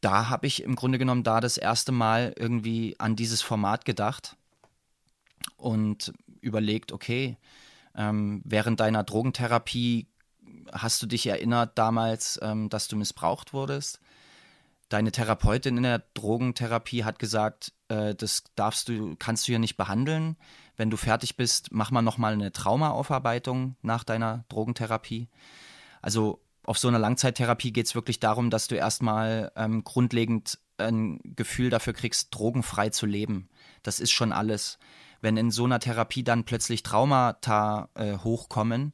da habe ich im Grunde genommen da das erste Mal irgendwie an dieses Format gedacht und überlegt, okay, ähm, während deiner Drogentherapie hast du dich erinnert damals, ähm, dass du missbraucht wurdest? Deine Therapeutin in der Drogentherapie hat gesagt, äh, das darfst du, kannst du hier nicht behandeln. Wenn du fertig bist, mach mal nochmal eine Traumaaufarbeitung nach deiner Drogentherapie. Also auf so einer Langzeittherapie geht es wirklich darum, dass du erstmal ähm, grundlegend ein Gefühl dafür kriegst, drogenfrei zu leben. Das ist schon alles. Wenn in so einer Therapie dann plötzlich Traumata äh, hochkommen,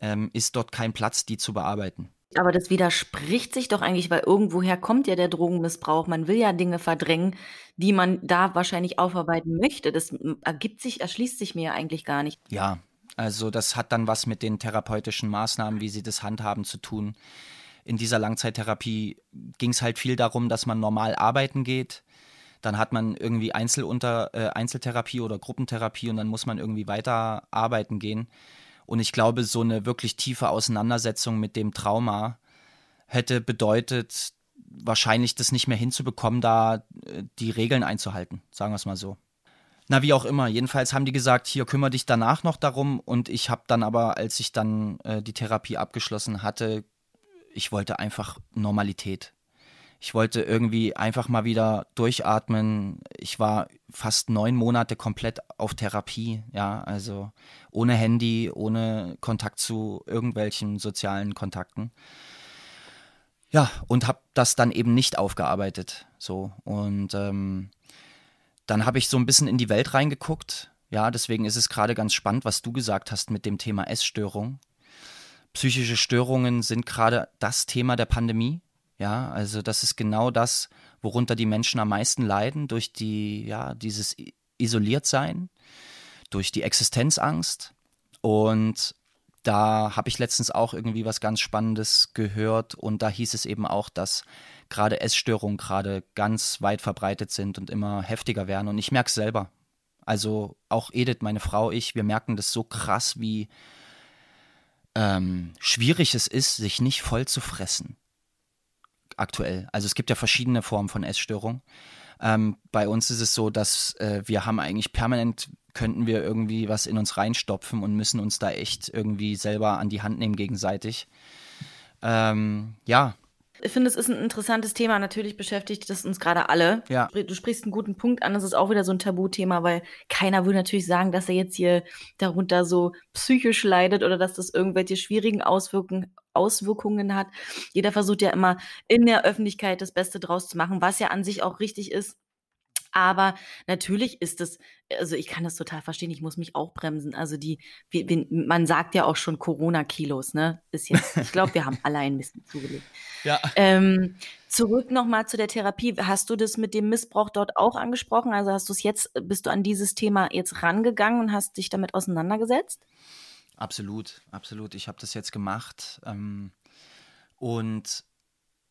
ähm, ist dort kein Platz, die zu bearbeiten. Aber das widerspricht sich doch eigentlich, weil irgendwoher kommt ja der Drogenmissbrauch. Man will ja Dinge verdrängen, die man da wahrscheinlich aufarbeiten möchte. Das ergibt sich, erschließt sich mir ja eigentlich gar nicht. Ja, also das hat dann was mit den therapeutischen Maßnahmen, wie sie das handhaben, zu tun. In dieser Langzeittherapie ging es halt viel darum, dass man normal arbeiten geht. Dann hat man irgendwie Einzelunter, äh, Einzeltherapie oder Gruppentherapie und dann muss man irgendwie weiter arbeiten gehen. Und ich glaube, so eine wirklich tiefe Auseinandersetzung mit dem Trauma hätte bedeutet, wahrscheinlich das nicht mehr hinzubekommen, da äh, die Regeln einzuhalten, sagen wir es mal so. Na, wie auch immer. Jedenfalls haben die gesagt, hier kümmere dich danach noch darum. Und ich habe dann aber, als ich dann äh, die Therapie abgeschlossen hatte, ich wollte einfach Normalität ich wollte irgendwie einfach mal wieder durchatmen. Ich war fast neun Monate komplett auf Therapie, ja, also ohne Handy, ohne Kontakt zu irgendwelchen sozialen Kontakten. Ja, und habe das dann eben nicht aufgearbeitet. So. Und ähm, dann habe ich so ein bisschen in die Welt reingeguckt. Ja, deswegen ist es gerade ganz spannend, was du gesagt hast mit dem Thema Essstörung. Psychische Störungen sind gerade das Thema der Pandemie. Ja, also das ist genau das, worunter die Menschen am meisten leiden, durch die, ja, dieses Isoliertsein, durch die Existenzangst. Und da habe ich letztens auch irgendwie was ganz Spannendes gehört und da hieß es eben auch, dass gerade Essstörungen gerade ganz weit verbreitet sind und immer heftiger werden. Und ich merke es selber. Also auch Edith, meine Frau, ich, wir merken das so krass, wie ähm, schwierig es ist, sich nicht voll zu fressen aktuell. Also es gibt ja verschiedene Formen von Essstörung. Ähm, bei uns ist es so, dass äh, wir haben eigentlich permanent könnten wir irgendwie was in uns reinstopfen und müssen uns da echt irgendwie selber an die Hand nehmen gegenseitig. Ähm, ja, ich finde, es ist ein interessantes Thema. Natürlich beschäftigt es uns gerade alle. Ja. Du sprichst einen guten Punkt an. Das ist auch wieder so ein Tabuthema, weil keiner will natürlich sagen, dass er jetzt hier darunter so psychisch leidet oder dass das irgendwelche schwierigen Auswirkungen, Auswirkungen hat. Jeder versucht ja immer in der Öffentlichkeit das Beste draus zu machen, was ja an sich auch richtig ist. Aber natürlich ist es, also ich kann das total verstehen, ich muss mich auch bremsen. Also die, wie, man sagt ja auch schon Corona-Kilos, ne? Ist jetzt, ich glaube, wir haben alle ein bisschen zugelegt. Ja. Ähm, zurück nochmal zu der Therapie. Hast du das mit dem Missbrauch dort auch angesprochen? Also hast du es jetzt, bist du an dieses Thema jetzt rangegangen und hast dich damit auseinandergesetzt? Absolut, absolut. Ich habe das jetzt gemacht. Ähm, und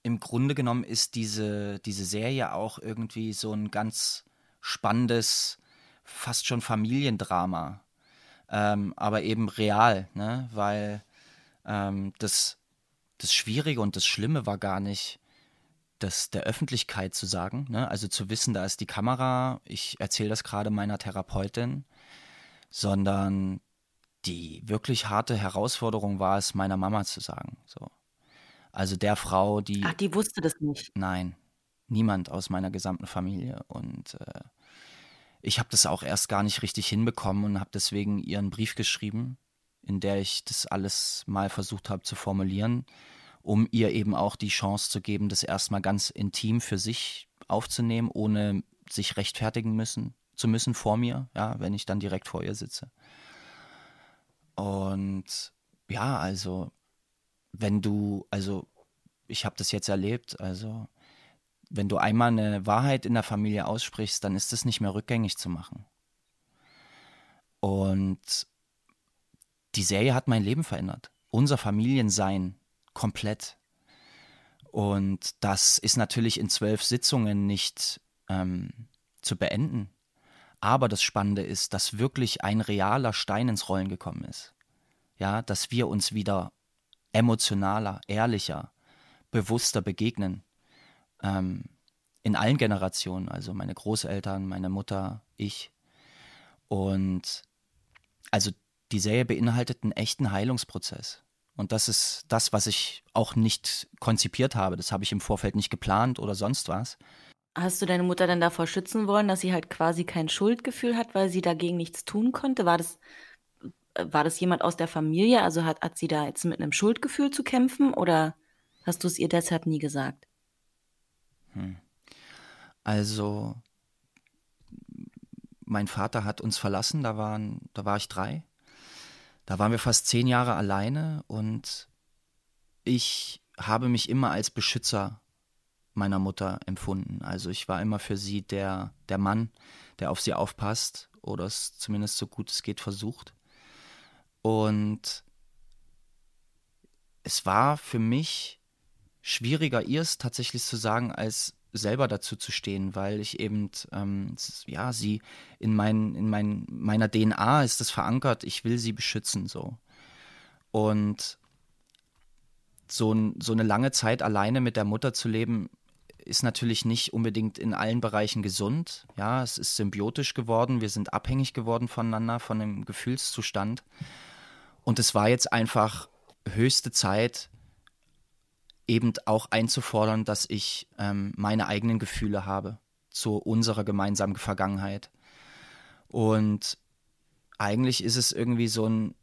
im Grunde genommen ist diese, diese Serie auch irgendwie so ein ganz spannendes, fast schon Familiendrama. Ähm, aber eben real, ne? weil ähm, das, das Schwierige und das Schlimme war gar nicht, das der Öffentlichkeit zu sagen, ne? also zu wissen, da ist die Kamera, ich erzähle das gerade meiner Therapeutin, sondern die wirklich harte Herausforderung war es, meiner Mama zu sagen. So. Also der Frau, die. Ach, die wusste das nicht. Nein, niemand aus meiner gesamten Familie. Und äh, ich habe das auch erst gar nicht richtig hinbekommen und habe deswegen ihren Brief geschrieben, in der ich das alles mal versucht habe zu formulieren, um ihr eben auch die Chance zu geben, das erstmal ganz intim für sich aufzunehmen, ohne sich rechtfertigen müssen zu müssen vor mir, ja, wenn ich dann direkt vor ihr sitze. Und ja, also wenn du, also ich habe das jetzt erlebt, also wenn du einmal eine Wahrheit in der Familie aussprichst, dann ist es nicht mehr rückgängig zu machen. Und die Serie hat mein Leben verändert. Unser Familiensein komplett. Und das ist natürlich in zwölf Sitzungen nicht ähm, zu beenden. Aber das Spannende ist, dass wirklich ein realer Stein ins Rollen gekommen ist. Ja, dass wir uns wieder emotionaler, ehrlicher, bewusster begegnen. Ähm, in allen Generationen, also meine Großeltern, meine Mutter, ich. Und also die Serie beinhaltet einen echten Heilungsprozess. Und das ist das, was ich auch nicht konzipiert habe. Das habe ich im Vorfeld nicht geplant oder sonst was. Hast du deine Mutter dann davor schützen wollen, dass sie halt quasi kein Schuldgefühl hat, weil sie dagegen nichts tun konnte? War das war das jemand aus der Familie? Also hat, hat sie da jetzt mit einem Schuldgefühl zu kämpfen oder hast du es ihr deshalb nie gesagt? Hm. Also, mein Vater hat uns verlassen, da, waren, da war ich drei. Da waren wir fast zehn Jahre alleine und ich habe mich immer als Beschützer meiner Mutter empfunden. Also ich war immer für sie der, der Mann, der auf sie aufpasst oder es zumindest so gut es geht versucht. Und es war für mich schwieriger, ihr es tatsächlich zu sagen, als selber dazu zu stehen, weil ich eben, ähm, ja, sie in, mein, in mein, meiner DNA ist das verankert, ich will sie beschützen, so. Und so, so eine lange Zeit alleine mit der Mutter zu leben, ist natürlich nicht unbedingt in allen Bereichen gesund. Ja, es ist symbiotisch geworden, wir sind abhängig geworden voneinander, von dem Gefühlszustand. Und es war jetzt einfach höchste Zeit, eben auch einzufordern, dass ich ähm, meine eigenen Gefühle habe zu unserer gemeinsamen Vergangenheit. Und eigentlich ist es irgendwie so ein,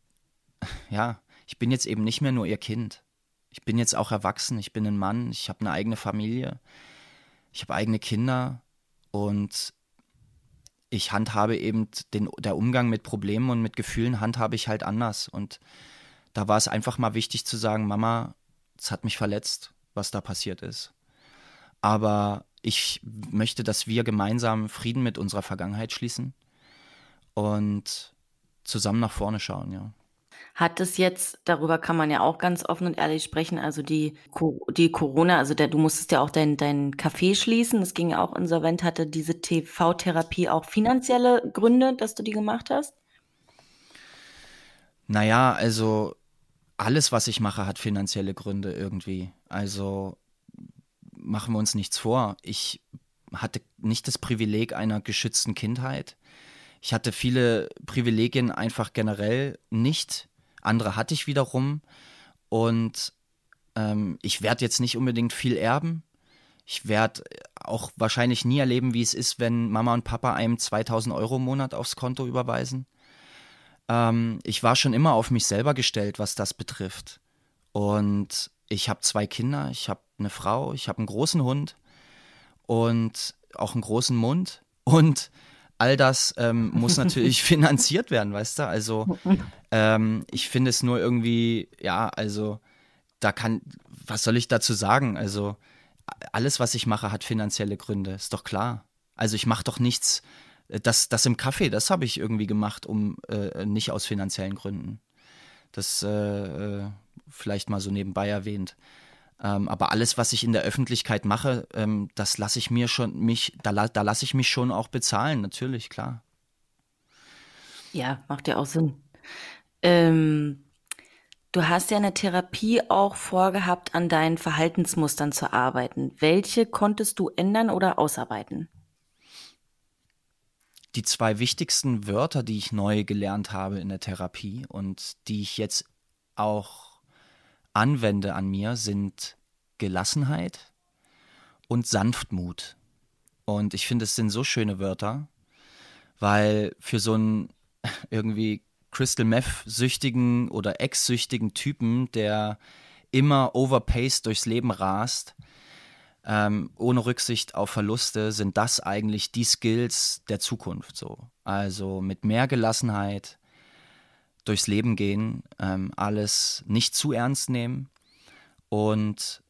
ja, ich bin jetzt eben nicht mehr nur ihr Kind. Ich bin jetzt auch erwachsen, ich bin ein Mann, ich habe eine eigene Familie, ich habe eigene Kinder und ich handhabe eben den, der Umgang mit Problemen und mit Gefühlen handhabe ich halt anders. Und da war es einfach mal wichtig zu sagen, Mama, es hat mich verletzt, was da passiert ist. Aber ich möchte, dass wir gemeinsam Frieden mit unserer Vergangenheit schließen und zusammen nach vorne schauen, ja. Hat es jetzt, darüber kann man ja auch ganz offen und ehrlich sprechen, also die, die Corona, also der, du musstest ja auch dein, dein Café schließen, das ging ja auch insolvent, hatte diese TV-Therapie auch finanzielle Gründe, dass du die gemacht hast? Naja, also alles, was ich mache, hat finanzielle Gründe irgendwie. Also machen wir uns nichts vor. Ich hatte nicht das Privileg einer geschützten Kindheit. Ich hatte viele Privilegien einfach generell nicht. Andere hatte ich wiederum. Und ähm, ich werde jetzt nicht unbedingt viel erben. Ich werde auch wahrscheinlich nie erleben, wie es ist, wenn Mama und Papa einem 2000 Euro im Monat aufs Konto überweisen. Ähm, ich war schon immer auf mich selber gestellt, was das betrifft. Und ich habe zwei Kinder, ich habe eine Frau, ich habe einen großen Hund und auch einen großen Mund. Und all das ähm, muss natürlich finanziert werden, weißt du? Also ähm, ich finde es nur irgendwie, ja, also da kann, was soll ich dazu sagen? Also alles, was ich mache, hat finanzielle Gründe, ist doch klar. Also ich mache doch nichts, äh, das, das im Kaffee, das habe ich irgendwie gemacht, um äh, nicht aus finanziellen Gründen. Das äh, äh vielleicht mal so nebenbei erwähnt. Ähm, aber alles, was ich in der Öffentlichkeit mache, ähm, das lasse ich mir schon, mich, da, da lasse ich mich schon auch bezahlen, natürlich, klar. Ja, macht ja auch Sinn. Ähm, du hast ja eine Therapie auch vorgehabt, an deinen Verhaltensmustern zu arbeiten. Welche konntest du ändern oder ausarbeiten? Die zwei wichtigsten Wörter, die ich neu gelernt habe in der Therapie und die ich jetzt auch anwende an mir, sind Gelassenheit und Sanftmut. Und ich finde, es sind so schöne Wörter, weil für so einen irgendwie Crystal Meth-süchtigen oder Ex-süchtigen Typen, der immer overpaced durchs Leben rast, ähm, ohne Rücksicht auf Verluste, sind das eigentlich die Skills der Zukunft so. Also mit mehr Gelassenheit, durchs Leben gehen, ähm, alles nicht zu ernst nehmen und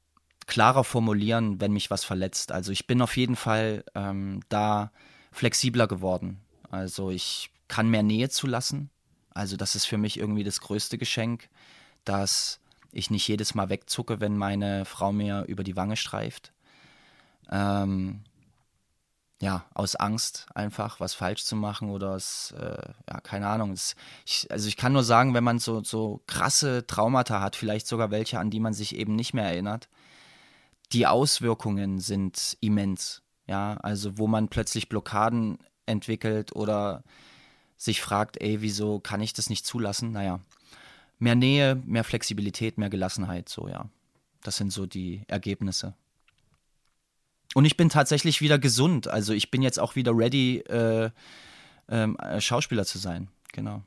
klarer formulieren, wenn mich was verletzt. Also ich bin auf jeden Fall ähm, da flexibler geworden. Also ich kann mehr Nähe zulassen. Also das ist für mich irgendwie das größte Geschenk, dass ich nicht jedes Mal wegzucke, wenn meine Frau mir über die Wange streift. Ähm, ja, aus Angst einfach was falsch zu machen oder es, äh, ja, keine Ahnung. Es, ich, also ich kann nur sagen, wenn man so, so krasse Traumata hat, vielleicht sogar welche, an die man sich eben nicht mehr erinnert, die Auswirkungen sind immens. Ja, also wo man plötzlich Blockaden entwickelt oder sich fragt, ey, wieso kann ich das nicht zulassen? Naja, mehr Nähe, mehr Flexibilität, mehr Gelassenheit, so ja. Das sind so die Ergebnisse. Und ich bin tatsächlich wieder gesund. Also ich bin jetzt auch wieder ready, äh, ähm, äh, Schauspieler zu sein. Genau.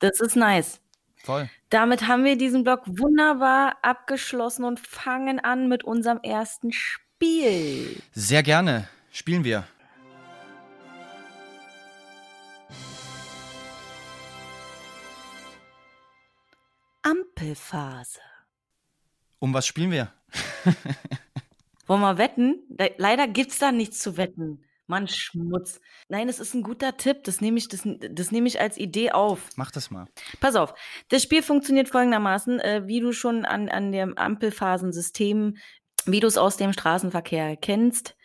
Das ist nice. Voll. Damit haben wir diesen Blog wunderbar abgeschlossen und fangen an mit unserem ersten Spiel. Sehr gerne. Spielen wir. Ampelphase. Um was spielen wir? Wollen wir wetten? leider gibt's da nichts zu wetten. Mann, Schmutz. Nein, das ist ein guter Tipp. Das nehme ich, das, das nehme ich als Idee auf. Mach das mal. Pass auf. Das Spiel funktioniert folgendermaßen, äh, wie du schon an, an dem Ampelphasensystem, wie du es aus dem Straßenverkehr kennst,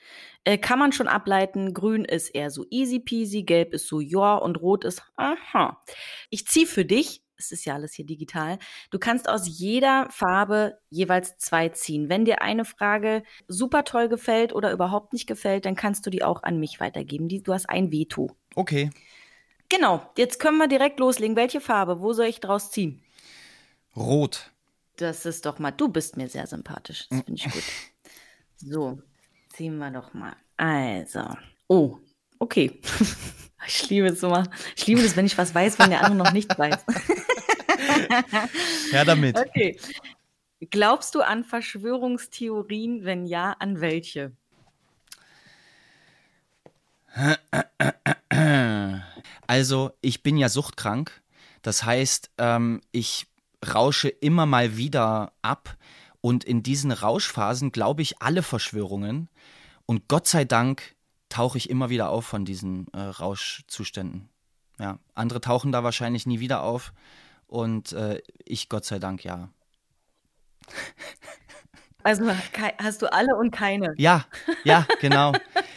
äh, kann man schon ableiten. Grün ist eher so easy peasy, gelb ist so ja und rot ist aha. Ich ziehe für dich es ist ja alles hier digital. Du kannst aus jeder Farbe jeweils zwei ziehen. Wenn dir eine Frage super toll gefällt oder überhaupt nicht gefällt, dann kannst du die auch an mich weitergeben. Die, du hast ein Veto. Okay. Genau, jetzt können wir direkt loslegen. Welche Farbe? Wo soll ich draus ziehen? Rot. Das ist doch mal, du bist mir sehr sympathisch. Das finde ich gut. So, ziehen wir doch mal. Also, oh, okay. Ich liebe es immer. Ich liebe es, wenn ich was weiß, wenn der andere noch nicht weiß. Ja, damit. Okay. Glaubst du an Verschwörungstheorien? Wenn ja, an welche? Also, ich bin ja suchtkrank. Das heißt, ähm, ich rausche immer mal wieder ab. Und in diesen Rauschphasen glaube ich alle Verschwörungen. Und Gott sei Dank tauche ich immer wieder auf von diesen äh, Rauschzuständen. Ja, andere tauchen da wahrscheinlich nie wieder auf und äh, ich Gott sei Dank ja. Also hast du alle und keine? Ja, ja, genau.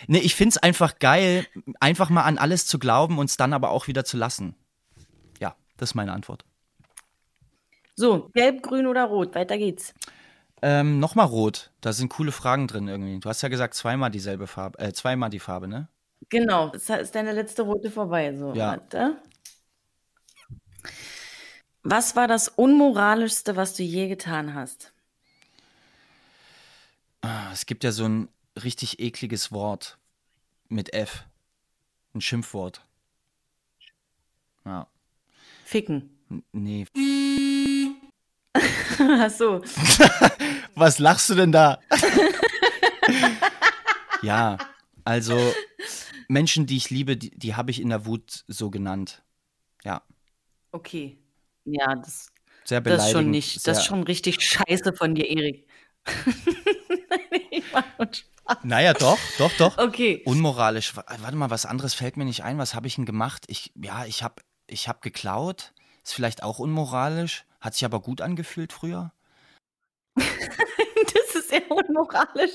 nee, ich finde es einfach geil, einfach mal an alles zu glauben und es dann aber auch wieder zu lassen. Ja, das ist meine Antwort. So, gelb, grün oder rot, weiter geht's. Ähm, Nochmal rot. Da sind coole Fragen drin irgendwie. Du hast ja gesagt, zweimal dieselbe Farbe, äh, zweimal die Farbe, ne? Genau, das ist deine letzte rote vorbei. So, ja. warte. Was war das Unmoralischste, was du je getan hast? Ah, es gibt ja so ein richtig ekliges Wort mit F. Ein Schimpfwort. Ja. Ficken. N nee. Ach so. Was lachst du denn da? ja, also Menschen, die ich liebe, die, die habe ich in der Wut so genannt. Ja. Okay. Ja, das, Sehr das beleidigend. schon nicht. Das ist schon richtig scheiße von dir, Erik. ich mach. Naja, doch, doch, doch. Okay. Unmoralisch. Wa- Warte mal, was anderes fällt mir nicht ein. Was habe ich denn gemacht? Ich, ja, ich habe ich hab geklaut. Ist vielleicht auch unmoralisch. Hat sich aber gut angefühlt früher. Das ist sehr unmoralisch,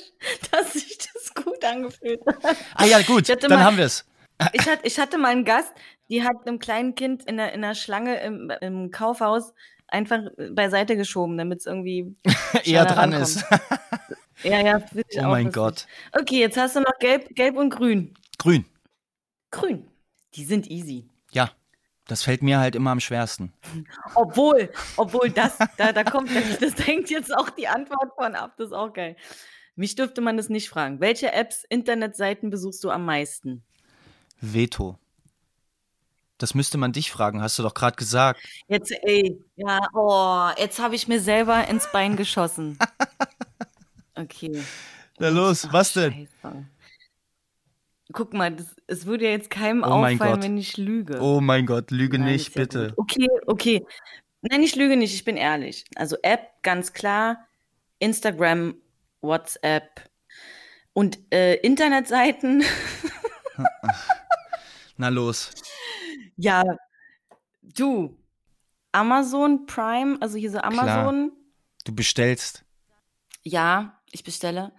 dass sich das gut angefühlt hat. Ah ja, gut, dann mal- haben wir es. Ich hatte, ich hatte mal einen Gast, die hat einem kleinen Kind in der, in der Schlange im, im Kaufhaus einfach beiseite geschoben, damit es irgendwie Eher dran rankommt. ist. Ja, ja, ich Oh auch mein. Gott. Okay, jetzt hast du noch gelb, gelb und grün. Grün. Grün. Die sind easy. Ja, das fällt mir halt immer am schwersten. Obwohl, obwohl das, da, da kommt, das hängt jetzt auch die Antwort von ab, das ist auch geil. Mich dürfte man das nicht fragen. Welche Apps, Internetseiten besuchst du am meisten? Veto. Das müsste man dich fragen, hast du doch gerade gesagt. Jetzt, ey, ja, oh, jetzt habe ich mir selber ins Bein geschossen. Okay. Na los, Ach, was denn? Scheiße. Guck mal, das, es würde ja jetzt keinem Oh auffallen, Gott. wenn ich lüge. Oh mein Gott, lüge Nein, nicht, ja bitte. gut. Okay, okay. Nein, ich lüge nicht, ich bin ehrlich. Also App, ganz klar. Instagram, WhatsApp und äh, Internetseiten. Na los. ja, du. Amazon Prime, also hier so Amazon. Du bestellst. Ja, ich bestelle.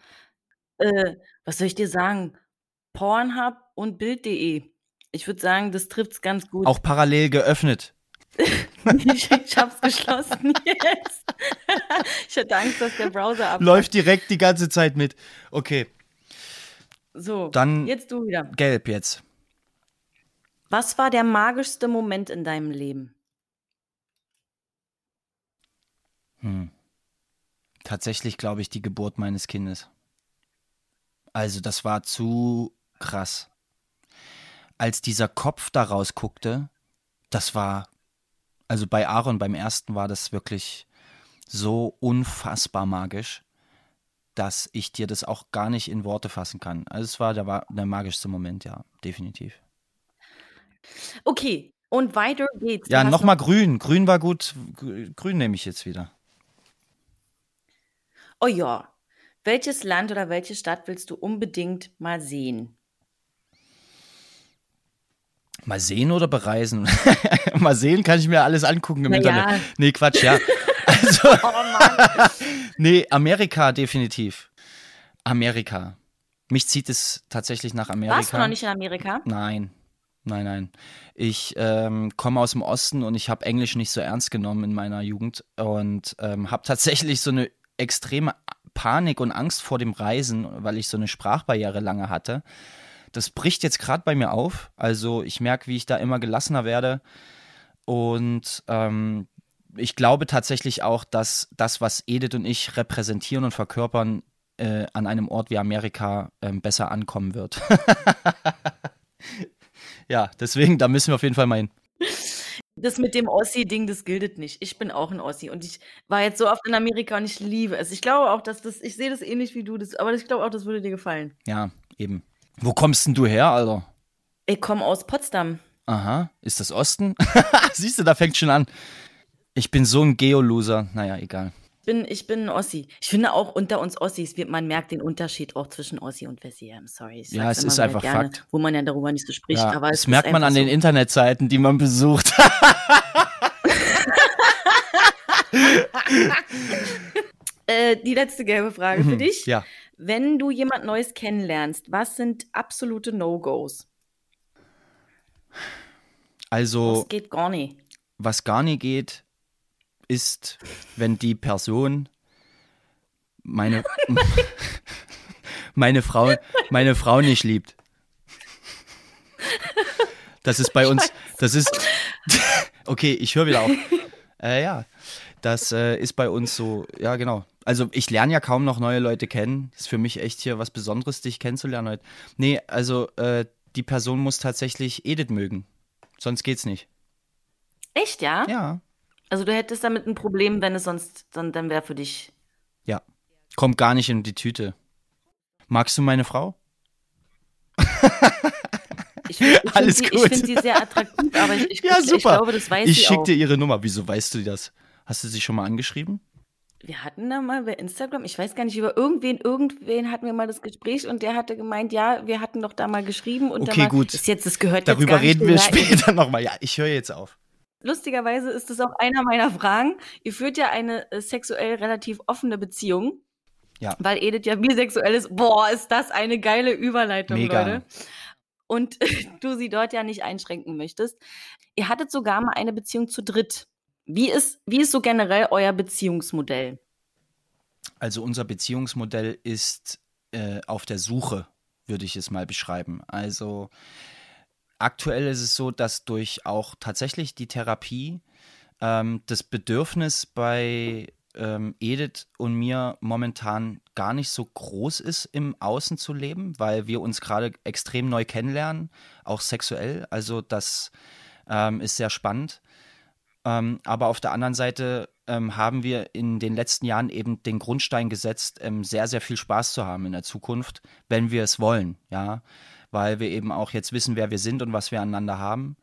Äh, was soll ich dir sagen? Pornhub und Bild.de. Ich würde sagen, das trifft's ganz gut. Auch parallel geöffnet. ich, ich hab's geschlossen jetzt. ich hatte Angst, dass der Browser ab. Läuft direkt die ganze Zeit mit. Okay, So, Dann- jetzt du wieder. gelb jetzt. Was war der magischste Moment in deinem Leben? Hm. Tatsächlich glaube ich die Geburt meines Kindes. Also das war zu krass. Als dieser Kopf da rausguckte, das war, also bei Aaron beim ersten war das wirklich so unfassbar magisch, dass ich dir das auch gar nicht in Worte fassen kann. Also es war der, der magischste Moment, ja, definitiv. Okay, und weiter geht's. Ja, nochmal grün. Grün war gut. Gr- Grün nehme ich jetzt wieder. Oh ja. Welches Land oder welche Stadt willst du unbedingt mal sehen? Mal sehen oder bereisen? Mal sehen kann ich mir alles angucken im Na Internet. ja. Nee, Quatsch, ja. Also, Oh nee, Amerika definitiv. Amerika. Mich zieht es tatsächlich nach Amerika. Warst du noch nicht in Amerika? Nein, nein, nein. Ich ähm, komme aus dem Osten und ich habe Englisch nicht so ernst genommen in meiner Jugend und ähm, habe tatsächlich so eine extreme Panik und Angst vor dem Reisen, weil ich so eine Sprachbarriere lange hatte. Das bricht jetzt gerade bei mir auf. Also ich merke, wie ich da immer gelassener werde. Und ähm, ich glaube tatsächlich auch, dass das, was Edith und ich repräsentieren und verkörpern, äh, an einem Ort wie Amerika ähm, besser ankommen wird. ja, deswegen, da müssen wir auf jeden Fall mal hin. Das mit dem Ossi-Ding, das gilt nicht. Ich bin auch ein Ossi und ich war jetzt so oft in Amerika und ich liebe es. Ich glaube auch, dass das, ich sehe das ähnlich wie du, das, aber ich glaube auch, das würde dir gefallen. Ja, eben. Wo kommst denn du her, Alter? Ich komme aus Potsdam. Aha, ist das Osten? Siehst du, da fängt schon an. Ich bin so ein Geoloser. Naja, egal. Ich bin, ich bin ein Ossi. Ich finde auch unter uns Ossis, wir, man merkt den Unterschied auch zwischen Ossi und Wessi. I'm sorry. Ich Ja, es ist einfach gerne, Fakt. Wo man ja darüber nicht so spricht. Ja, aber es das merkt man an den so. Internetseiten, die man besucht. Äh, die letzte gelbe Frage für dich. Mhm. ja. Wenn du jemand Neues kennenlernst, was sind absolute No-Gos? Also, Das geht gar nicht. was gar nicht geht, ist, wenn die Person meine, meine, Frau, meine Frau nicht liebt. Das ist bei uns, das ist, okay, ich höre wieder auf. Äh, ja, das äh, ist bei uns so, ja genau. Also ich lerne ja kaum noch neue Leute kennen. Das ist für mich echt hier was Besonderes, dich kennenzulernen heute. Nee, also äh, die Person muss tatsächlich Edith mögen. Sonst geht's nicht. Echt, ja? Ja. Also du hättest damit ein Problem, wenn es sonst, dann, dann wäre für dich. Ja. Kommt gar nicht in die Tüte. Magst du meine Frau? Ich, ich Alles sie, gut. Ich finde sie sehr attraktiv, aber ich, ich, Ja, ich, super. ich glaube, das weiß ich sie schicke auch. dir ihre Nummer. Wieso weißt du das? Hast du sie schon mal angeschrieben? Wir hatten da mal bei Instagram, ich weiß gar nicht, über irgendwen, irgendwen hatten wir mal das Gespräch und der hatte gemeint, ja, wir hatten doch da mal geschrieben und Okay, da mal, gut. Ist jetzt, das gehört jetzt Darüber nicht reden wir später nochmal. Ja, ich höre jetzt auf. Lustigerweise ist das auch einer meiner Fragen. Ihr führt ja eine äh, sexuell relativ offene Beziehung. Ja. Weil Edith ja bisexuell ist. Boah, ist das eine geile Überleitung, Mega. Leute. Und du sie dort ja nicht einschränken möchtest. Ihr hattet sogar mal eine Beziehung zu dritt. Wie ist, wie ist so generell euer Beziehungsmodell? Also unser Beziehungsmodell ist äh, auf der Suche, würde ich es mal beschreiben. Also aktuell ist es so, dass durch auch tatsächlich die Therapie ähm, das Bedürfnis bei ähm, Edith und mir momentan gar nicht so groß ist, im Außen zu leben, weil wir uns gerade extrem neu kennenlernen, auch sexuell. Also das ähm, ist sehr spannend. Ähm, aber auf der anderen Seite ähm, haben wir in den letzten Jahren eben den Grundstein gesetzt, ähm, sehr, sehr viel Spaß zu haben in der Zukunft, wenn wir es wollen, ja. Weil wir eben auch jetzt wissen, wer wir sind und was wir aneinander haben.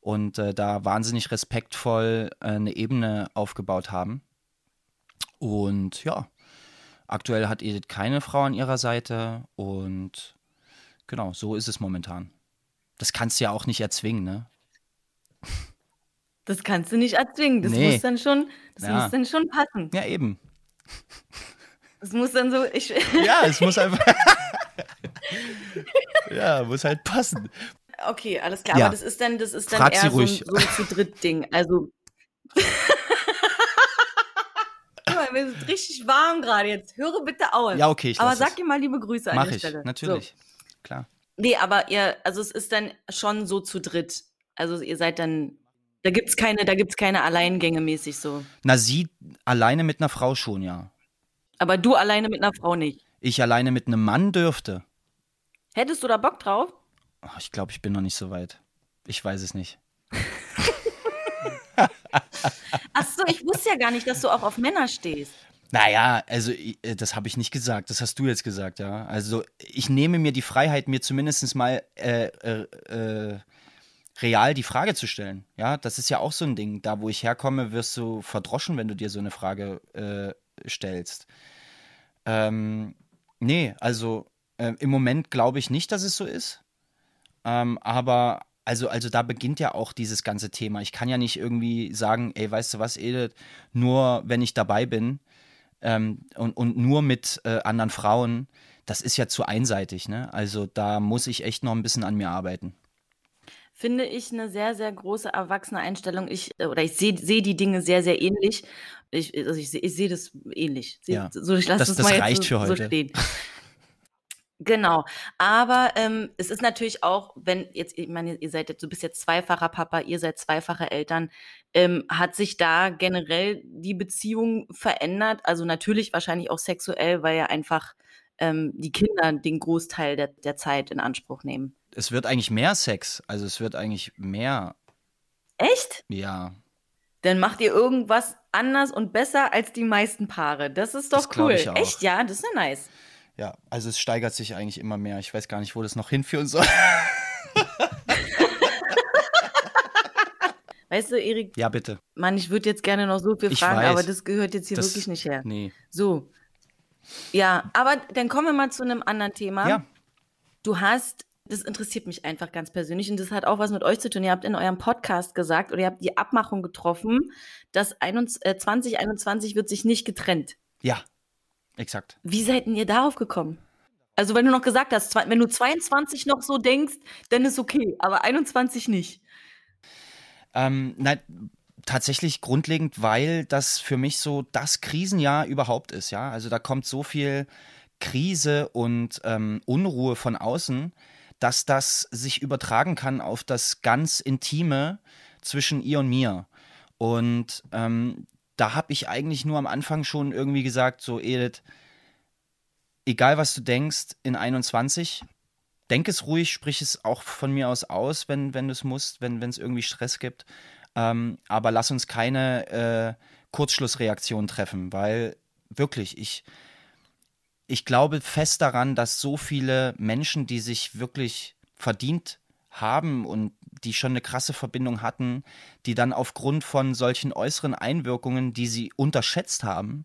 Und äh, da wahnsinnig respektvoll äh, eine Ebene aufgebaut haben. Und ja, aktuell hat Edith keine Frau an ihrer Seite und genau, so ist es momentan. Das kannst du ja auch nicht erzwingen, ne? Das kannst du nicht erzwingen. Das Nee. muss dann schon, das Ja. muss dann schon passen. Ja, eben. Das muss dann so, ich, Ja, es muss einfach. ja, muss halt passen. Okay, alles klar. Ja. Aber das ist dann, das ist dann Frag eher so ein, so ein zu dritt Ding. Also. Guck mal, mir ist richtig warm gerade jetzt. Höre bitte auf. Ja, okay, ich Aber sag es. dir mal liebe Grüße an Mach der ich, Stelle. natürlich. So. Klar. Nee, aber ihr, also es ist dann schon so zu dritt. Also ihr seid dann, da gibt's keine, da gibt's keine Alleingänge mäßig so. Na, sie alleine mit einer Frau schon, ja. Aber du alleine mit einer Frau nicht. Ich alleine mit einem Mann dürfte. Hättest du da Bock drauf? Oh, ich glaube, ich bin noch nicht so weit. Ich weiß es nicht. Ach so, ich wusste ja gar nicht, dass du auch auf Männer stehst. Naja, also äh, das habe ich nicht gesagt, das hast du jetzt gesagt, ja. Also ich nehme mir die Freiheit, mir zumindest mal äh, äh, äh, real die Frage zu stellen. Ja, das ist ja auch so ein Ding. Da, wo ich herkomme, wirst du verdroschen, wenn du dir so eine Frage äh, stellst. Ähm, nee, also äh, im Moment glaube ich nicht, dass es so ist. Ähm, aber also, also da beginnt ja auch dieses ganze Thema. Ich kann ja nicht irgendwie sagen, ey, weißt du was, Edith, nur wenn ich dabei bin, ähm, und, und nur mit äh, anderen Frauen, das ist ja zu einseitig, ne? Also da muss ich echt noch ein bisschen an mir arbeiten. Finde ich eine sehr, sehr große erwachsene Einstellung. Ich, äh, oder ich sehe seh die Dinge sehr, sehr ähnlich. Ich, also ich, ich sehe das ähnlich. Seh, Ja. So, ich lasse Das- das, das mal jetzt reicht so, für so heute. stehen. Genau. Aber ähm, es ist natürlich auch, wenn jetzt, ich meine, ihr seid jetzt, du bist jetzt zweifacher Papa, ihr seid zweifache Eltern, ähm, hat sich da generell die Beziehung verändert? Also natürlich wahrscheinlich auch sexuell, weil ja einfach ähm, die Kinder den Großteil der, der Zeit in Anspruch nehmen. Es wird eigentlich mehr Sex, also es wird eigentlich mehr, Echt? ja. Dann macht ihr irgendwas anders und besser als die meisten Paare. Das ist doch Das cool. Echt, ja, das ist ja nice. Ja, also es steigert sich eigentlich immer mehr. Ich weiß gar nicht, wo das noch hinführen soll. Weißt du, Erik, Ja, bitte. Mann, ich würde jetzt gerne noch so viel fragen, aber das gehört jetzt hier Das- wirklich nicht her. Nee. So. Ja, aber dann kommen wir mal zu einem anderen Thema. Ja, Du hast, das interessiert mich einfach ganz persönlich und das hat auch was mit euch zu tun. Ihr habt in eurem Podcast gesagt oder ihr habt die Abmachung getroffen, dass 21, äh, 2021 wird sich nicht getrennt. ja, exakt. Wie seid denn ihr darauf gekommen? Also, wenn du noch gesagt hast, wenn du 22 noch so denkst, dann ist okay, aber 21 nicht. Ähm, nein, tatsächlich grundlegend, weil das für mich so das Krisenjahr überhaupt ist, ja. Also da kommt so viel Krise und ähm, Unruhe von außen, dass das sich übertragen kann auf das ganz Intime zwischen ihr und mir. Und ähm, da habe ich eigentlich nur am Anfang schon irgendwie gesagt, so Edith, egal was du denkst, in 21, denk es ruhig, sprich es auch von mir aus aus, wenn, wenn du es musst, wenn es irgendwie Stress gibt. Ähm, aber lass uns keine äh, Kurzschlussreaktion treffen, weil wirklich, ich, ich glaube fest daran, dass so viele Menschen, die sich wirklich verdient haben und die schon eine krasse Verbindung hatten, die dann aufgrund von solchen äußeren Einwirkungen, die sie unterschätzt haben,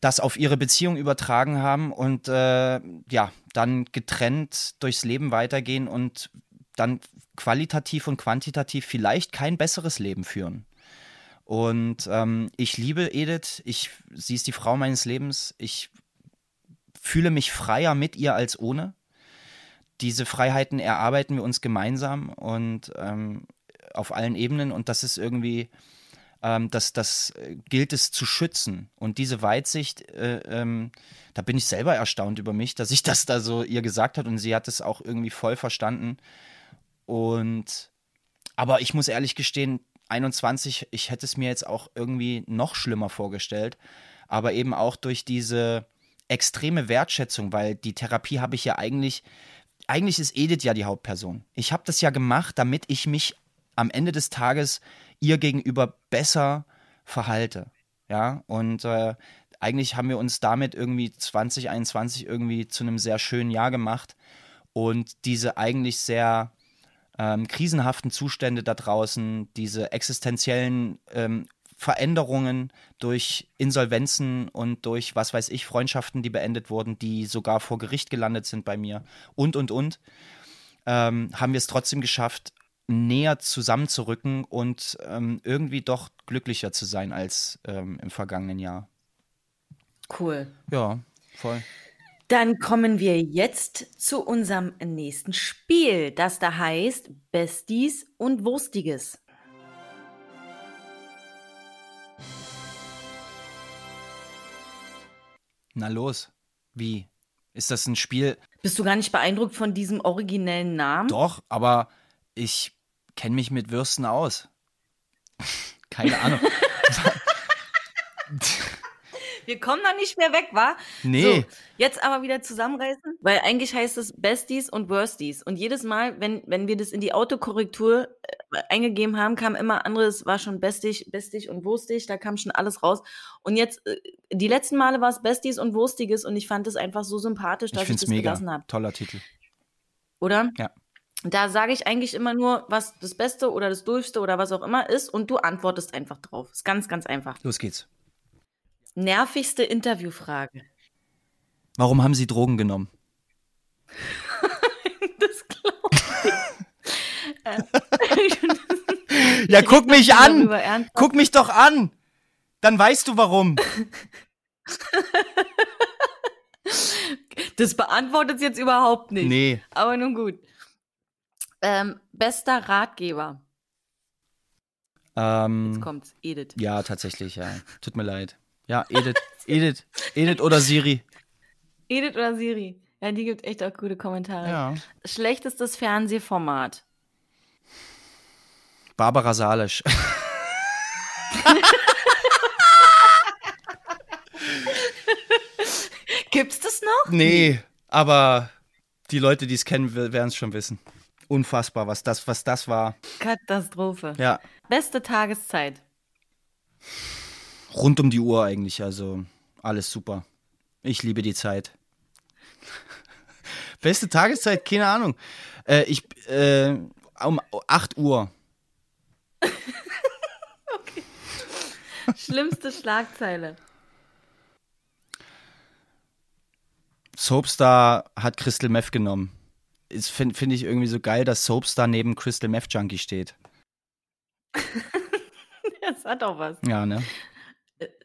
das auf ihre Beziehung übertragen haben und äh, ja, dann getrennt durchs Leben weitergehen und dann qualitativ und quantitativ vielleicht kein besseres Leben führen. Und ähm, ich liebe Edith, ich, sie ist die Frau meines Lebens, ich fühle mich freier mit ihr als ohne. Diese Freiheiten erarbeiten wir uns gemeinsam und ähm, auf allen Ebenen und das ist irgendwie, ähm, das, das gilt es zu schützen. Und diese Weitsicht, äh, ähm, da bin ich selber erstaunt über mich, dass ich das da so ihr gesagt hat und sie hat es auch irgendwie voll verstanden. Und aber ich muss ehrlich gestehen, 21, ich hätte es mir jetzt auch irgendwie noch schlimmer vorgestellt, aber eben auch durch diese extreme Wertschätzung, weil die Therapie habe ich ja eigentlich, eigentlich ist Edith ja die Hauptperson. Ich habe das ja gemacht, damit ich mich am Ende des Tages ihr gegenüber besser verhalte. Ja, und äh, eigentlich haben wir uns damit irgendwie 2021 irgendwie zu einem sehr schönen Jahr gemacht und diese eigentlich sehr ähm, krisenhaften Zustände da draußen, diese existenziellen ähm, Veränderungen durch Insolvenzen und durch, was weiß ich, Freundschaften, die beendet wurden, die sogar vor Gericht gelandet sind bei mir und, und, und, ähm, haben wir es trotzdem geschafft, näher zusammenzurücken und ähm, irgendwie doch glücklicher zu sein als ähm, im vergangenen Jahr. Cool. Ja, voll. Dann kommen wir jetzt zu unserem nächsten Spiel, das da heißt Besties und Wurstiges. Na los, wie? Ist das ein Spiel? Bist du gar nicht beeindruckt von diesem originellen Namen? Doch, aber ich kenne mich mit Würsten aus. Keine Ahnung. Wir kommen da nicht mehr weg, wa? Nee. So, jetzt aber wieder zusammenreißen, weil eigentlich heißt es Besties und Worsties. Und jedes Mal, wenn, wenn wir das in die Autokorrektur äh, eingegeben haben, kam immer anderes, war schon bestig, bestig und wurstig, da kam schon alles raus. Und jetzt, äh, die letzten Male war es Besties und Wurstiges und ich fand es einfach so sympathisch, dass ich, ich das mega. gelassen habe. Toller Titel. Oder? Ja. Da sage ich eigentlich immer nur, was das Beste oder das Dulfste oder was auch immer ist und du antwortest einfach drauf. Ist ganz, ganz einfach. Los geht's. Nervigste Interviewfrage. Warum haben Sie Drogen genommen? das glaube ich. ja, guck mich an! Guck mich doch an! Dann weißt du warum. das beantwortet es jetzt überhaupt nicht. Nee. Aber nun gut. Ähm, bester Ratgeber. Ähm, Jetzt kommt's, Edith. Ja, tatsächlich, ja. Tut mir leid. Ja, Edith, Edith, Edith oder Siri. Edith oder Siri. Ja, die gibt echt auch gute Kommentare. Ja. Schlechtestes Fernsehformat. Barbara Salisch. Gibt's das noch? Nee, aber die Leute, die es kennen, werden es schon wissen. Unfassbar, was das, was das war. Katastrophe. Ja. Beste Tageszeit. Rund um die Uhr eigentlich, also alles super. Ich liebe die Zeit. Beste Tageszeit, keine Ahnung. Äh, ich, äh, um 8 Uhr. okay. Schlimmste Schlagzeile. Soapstar hat Crystal Meth genommen. Finde find ich irgendwie so geil, dass Soapstar neben Crystal Meth Junkie steht. das hat doch was. Ja, ne?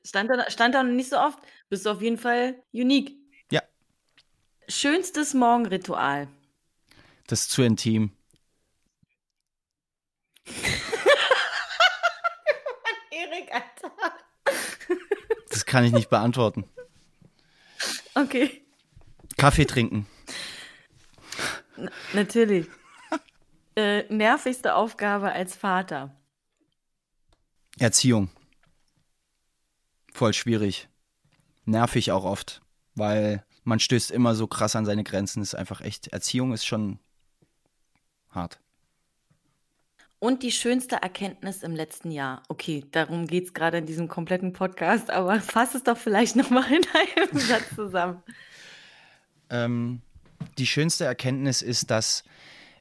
Stand da, stand da noch nicht so oft. Bist du auf jeden Fall unique. Ja. Schönstes Morgenritual. Das ist zu intim. Erik, Alter. Das kann ich nicht beantworten. Okay. Kaffee trinken. N natürlich. äh, nervigste Aufgabe als Vater. Erziehung. Voll schwierig. Nervig auch oft, weil man stößt immer so krass an seine Grenzen. Ist einfach echt, Erziehung ist schon hart. Und die schönste Erkenntnis im letzten Jahr. Okay, darum geht es gerade in diesem kompletten Podcast, aber fass es doch vielleicht nochmal in einem Satz zusammen. Ähm, die schönste Erkenntnis ist, dass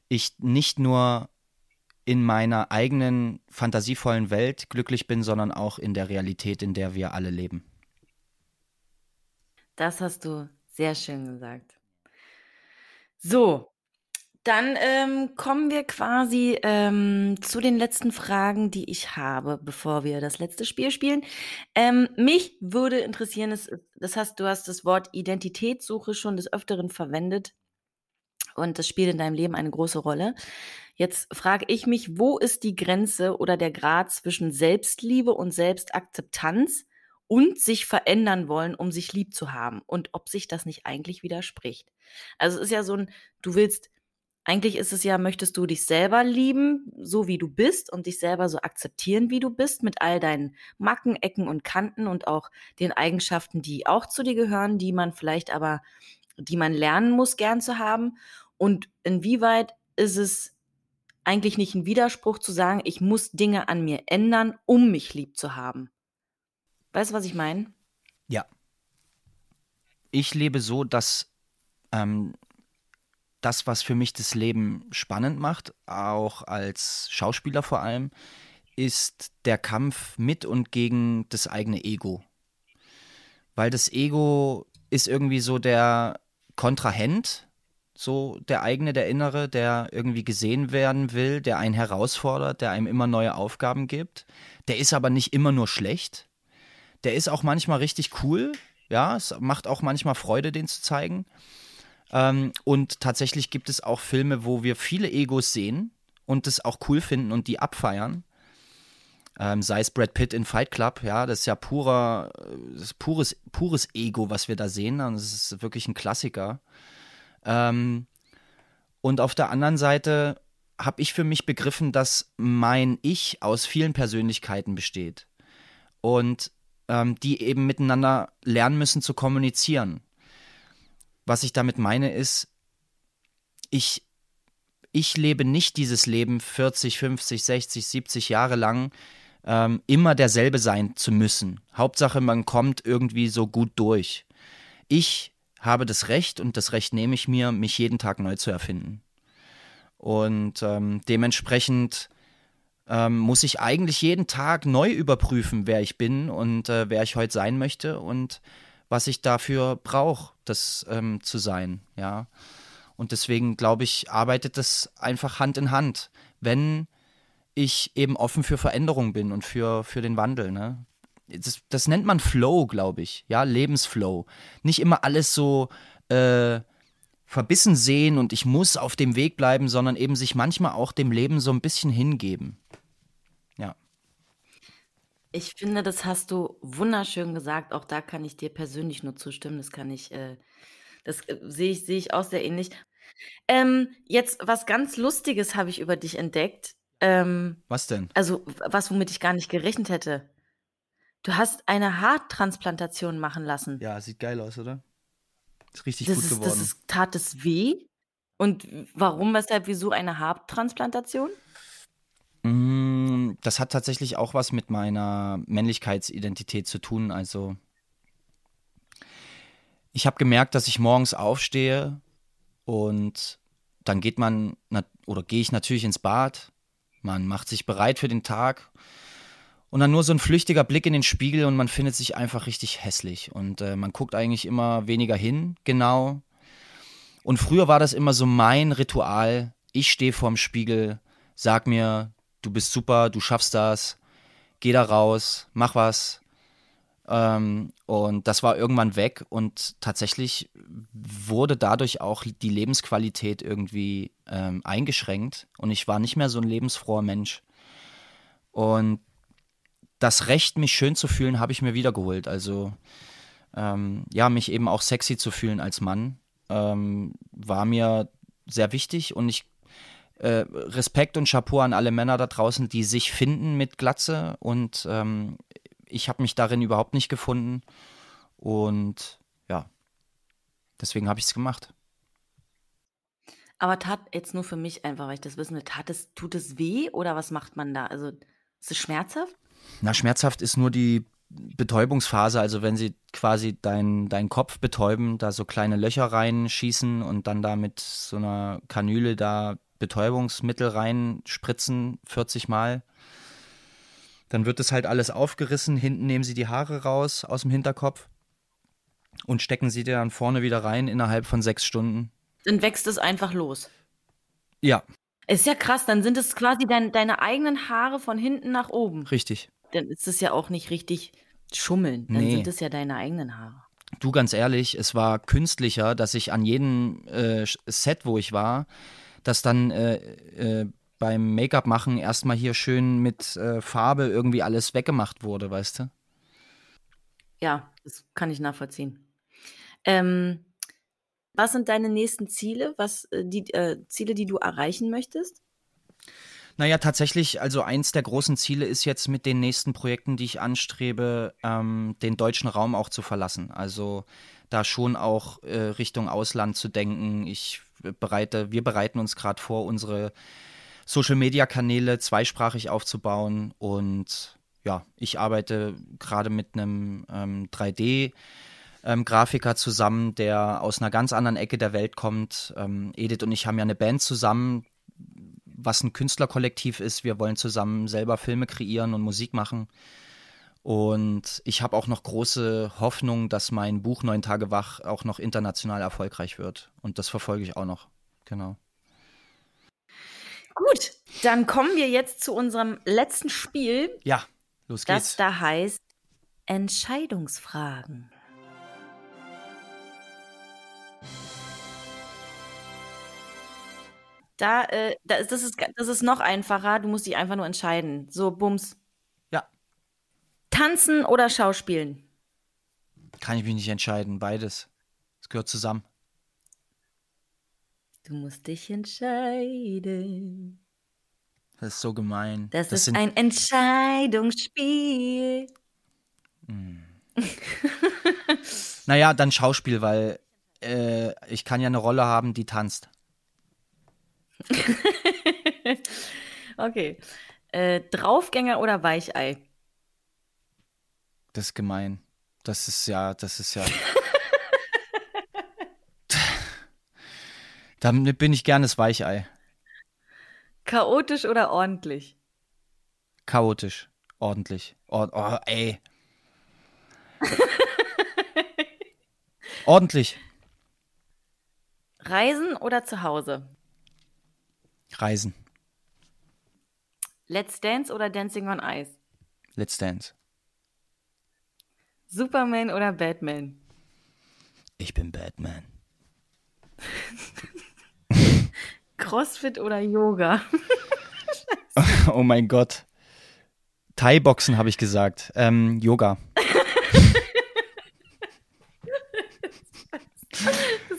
ich nicht nur in meiner eigenen fantasievollen Welt glücklich bin, sondern auch in der Realität, in der wir alle leben. Das hast du sehr schön gesagt. So, dann ähm, kommen wir quasi ähm, zu den letzten Fragen, die ich habe, bevor wir das letzte Spiel spielen. Ähm, mich würde interessieren, das, das hast, du hast das Wort Identitätssuche schon des Öfteren verwendet und das spielt in deinem Leben eine große Rolle. Jetzt frage ich mich, wo ist die Grenze oder der Grad zwischen Selbstliebe und Selbstakzeptanz und sich verändern wollen, um sich lieb zu haben und ob sich das nicht eigentlich widerspricht. Also es ist ja so ein, du willst, eigentlich ist es ja, möchtest du dich selber lieben, so wie du bist und dich selber so akzeptieren, wie du bist, mit all deinen Macken, Ecken und Kanten und auch den Eigenschaften, die auch zu dir gehören, die man vielleicht aber, die man lernen muss, gern zu haben. Und inwieweit ist es eigentlich nicht ein Widerspruch zu sagen, ich muss Dinge an mir ändern, um mich lieb zu haben? Weißt du, was ich meine? Ja. Ich lebe so, dass ähm, das, was für mich das Leben spannend macht, auch als Schauspieler vor allem, ist der Kampf mit und gegen das eigene Ego. Weil das Ego ist irgendwie so der Kontrahent, so der eigene, der innere, der irgendwie gesehen werden will, der einen herausfordert, der einem immer neue Aufgaben gibt. Der ist aber nicht immer nur schlecht, der ist auch manchmal richtig cool. Ja, es macht auch manchmal Freude, den zu zeigen. Ähm, und tatsächlich gibt es auch Filme, wo wir viele Egos sehen und das auch cool finden und die abfeiern. Ähm, sei es Brad Pitt in Fight Club, ja, das ist ja purer, ist pures, pures Ego, was wir da sehen. Und das ist wirklich ein Klassiker. Ähm, und auf der anderen Seite habe ich für mich begriffen, dass mein Ich aus vielen Persönlichkeiten besteht. Und ähm, die eben miteinander lernen müssen zu kommunizieren. Was ich damit meine ist, ich, ich lebe nicht dieses Leben 40, 50, 60, 70 Jahre lang ähm, immer derselbe sein zu müssen. Hauptsache, man kommt irgendwie so gut durch. Ich habe das Recht und das Recht nehme ich mir, mich jeden Tag neu zu erfinden. Und ähm, dementsprechend ähm, muss ich eigentlich jeden Tag neu überprüfen, wer ich bin und äh, wer ich heute sein möchte und was ich dafür brauche, das ähm, zu sein, ja. Und deswegen glaube ich, arbeitet das einfach Hand in Hand, wenn ich eben offen für Veränderung bin und für, für den Wandel, ne? Das, das nennt man Flow, glaube ich, ja, Lebensflow. Nicht immer alles so äh, verbissen sehen und ich muss auf dem Weg bleiben, sondern eben sich manchmal auch dem Leben so ein bisschen hingeben. Ich finde, das hast du wunderschön gesagt. Auch da kann ich dir persönlich nur zustimmen. Das kann ich, äh, das äh, sehe ich, sehe ich auch sehr ähnlich. Ähm, jetzt was ganz Lustiges habe ich über dich entdeckt. Ähm, Was denn? also was, womit ich gar nicht gerechnet hätte. Du hast eine Haartransplantation machen lassen. Ja, sieht geil aus, oder? Ist richtig Das gut ist, das geworden. ist, tat es weh? Und warum, weshalb, wieso eine Haartransplantation? Mm, Das hat tatsächlich auch was mit meiner Männlichkeitsidentität zu tun. Also ich habe gemerkt, dass ich morgens aufstehe und dann geht man oder gehe ich natürlich ins Bad. Man macht sich bereit für den Tag und dann nur so ein flüchtiger Blick in den Spiegel und man findet sich einfach richtig hässlich und äh, man guckt eigentlich immer weniger hin, genau. Und früher war das immer so mein Ritual. Ich stehe vorm Spiegel, sag mir, du bist super, du schaffst das, geh da raus, mach was. Ähm, und das war irgendwann weg und tatsächlich wurde dadurch auch die Lebensqualität irgendwie ähm, eingeschränkt und ich war nicht mehr so ein lebensfroher Mensch. Und das Recht, mich schön zu fühlen, habe ich mir wiedergeholt. Also ähm, ja, mich eben auch sexy zu fühlen als Mann, ähm, war mir sehr wichtig und ich äh, Respekt und Chapeau an alle Männer da draußen, die sich finden mit Glatze und ähm, ich habe mich darin überhaupt nicht gefunden und ja, deswegen habe ich es gemacht. Aber tat jetzt nur für mich einfach, weil ich das wissen will, tat es, tut es weh oder was macht man da? Also ist es schmerzhaft? Na, schmerzhaft ist nur die Betäubungsphase, also wenn sie quasi deinen dein Kopf betäuben, da so kleine Löcher reinschießen und dann da mit so einer Kanüle da Betäubungsmittel rein, spritzen 40 Mal. Dann wird es halt alles aufgerissen. Hinten nehmen sie die Haare raus aus dem Hinterkopf und stecken sie dir dann vorne wieder rein innerhalb von sechs Stunden. Dann wächst es einfach los. Ja. Ist ja krass, dann sind es quasi dein, deine eigenen Haare von hinten nach oben. Richtig. Dann ist es ja auch nicht richtig schummeln. Dann nee. sind es ja deine eigenen Haare. Du, ganz ehrlich, es war künstlicher, dass ich an jedem äh, Set, wo ich war, dass dann äh, äh, beim Make-up machen erstmal hier schön mit äh, Farbe irgendwie alles weggemacht wurde, weißt du? Ja, das kann ich nachvollziehen. Ähm, was sind deine nächsten Ziele? Was äh, die äh, Ziele, die du erreichen möchtest? Naja, tatsächlich, also eins der großen Ziele ist jetzt mit den nächsten Projekten, die ich anstrebe, ähm, den deutschen Raum auch zu verlassen. Also da schon auch äh, Richtung Ausland zu denken. Ich bereite, wir bereiten uns gerade vor, unsere Social Media Kanäle zweisprachig aufzubauen und ja, ich arbeite gerade mit einem ähm, 3D ähm, Grafiker zusammen, der aus einer ganz anderen Ecke der Welt kommt. Ähm, Edith und ich haben ja eine Band zusammen, was ein Künstlerkollektiv ist. Wir wollen zusammen selber Filme kreieren und Musik machen. Und ich habe auch noch große Hoffnung, dass mein Buch Neun Tage wach auch noch international erfolgreich wird. Und das verfolge ich auch noch. Genau. Gut, dann kommen wir jetzt zu unserem letzten Spiel. Ja, los geht's. Das da heißt Entscheidungsfragen. Da, äh, das, ist, das ist noch einfacher. Du musst dich einfach nur entscheiden. So, Bums. Ja. Tanzen oder Schauspielen? Kann ich mich nicht entscheiden. Beides. Es gehört zusammen. Du musst dich entscheiden. Das ist so gemein. Das, das ist ein Entscheidungsspiel. Hm. naja, dann Schauspiel, weil äh, ich kann ja eine Rolle haben, die tanzt. okay. Äh, Draufgänger oder Weichei? Das ist gemein. Das ist ja, das ist ja. Damit bin ich gerne das Weichei. Chaotisch oder ordentlich? Chaotisch. Ordentlich. Or oh, ey. ordentlich. Reisen oder zu Hause? Reisen. Let's Dance oder Dancing on Ice? Let's Dance. Superman oder Batman? Ich bin Batman. Crossfit oder Yoga? oh mein Gott. Thai-Boxen habe ich gesagt. Ähm, Yoga.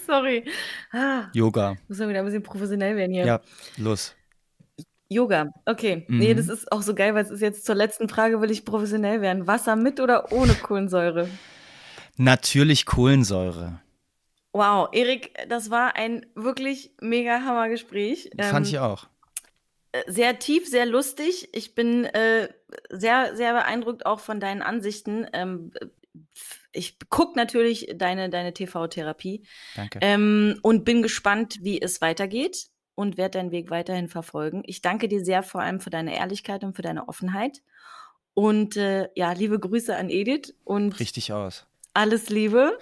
Sorry. Ah, Yoga. Muss man wieder ein bisschen professionell werden hier. Ja, los. Yoga, okay. Mhm. Nee, das ist auch so geil, weil es ist jetzt zur letzten Frage, will ich professionell werden. Wasser mit oder ohne Kohlensäure? Natürlich Kohlensäure. Wow, Erik, das war ein wirklich mega Hammer-Gespräch. Fand ähm, ich auch. Sehr tief, sehr lustig. Ich bin äh, sehr, sehr beeindruckt auch von deinen Ansichten. Ähm, ich gucke natürlich deine, deine TV-Therapie. Danke. Ähm, und bin gespannt, wie es weitergeht und werde deinen Weg weiterhin verfolgen. Ich danke dir sehr vor allem für deine Ehrlichkeit und für deine Offenheit. Und äh, ja, liebe Grüße an Edith und richtig aus. Alles Liebe.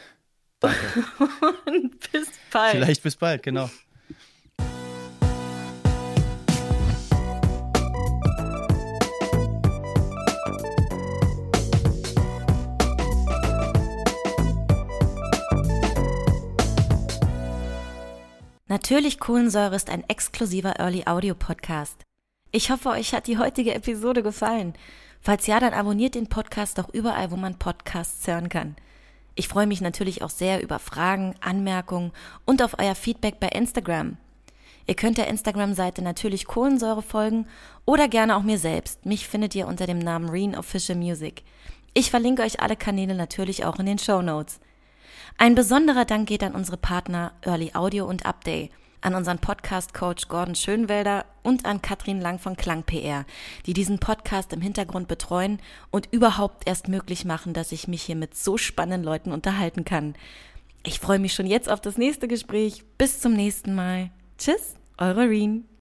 Danke. und bis bald. Vielleicht bis bald, genau. Natürlich Kohlensäure ist ein exklusiver Early Audio Podcast. Ich hoffe, euch hat die heutige Episode gefallen. Falls ja, dann abonniert den Podcast doch überall, wo man Podcasts hören kann. Ich freue mich natürlich auch sehr über Fragen, Anmerkungen und auf euer Feedback bei Instagram. Ihr könnt der Instagram-Seite natürlich Kohlensäure folgen oder gerne auch mir selbst. Mich findet ihr unter dem Namen Reen Official Music. Ich verlinke euch alle Kanäle natürlich auch in den Show Notes. Ein besonderer Dank geht an unsere Partner Early Audio und Update, an unseren Podcast-Coach Gordon Schönwelder und an Katrin Lang von Klang PR, die diesen Podcast im Hintergrund betreuen und überhaupt erst möglich machen, dass ich mich hier mit so spannenden Leuten unterhalten kann. Ich freue mich schon jetzt auf das nächste Gespräch. Bis zum nächsten Mal. Tschüss, eure Reen.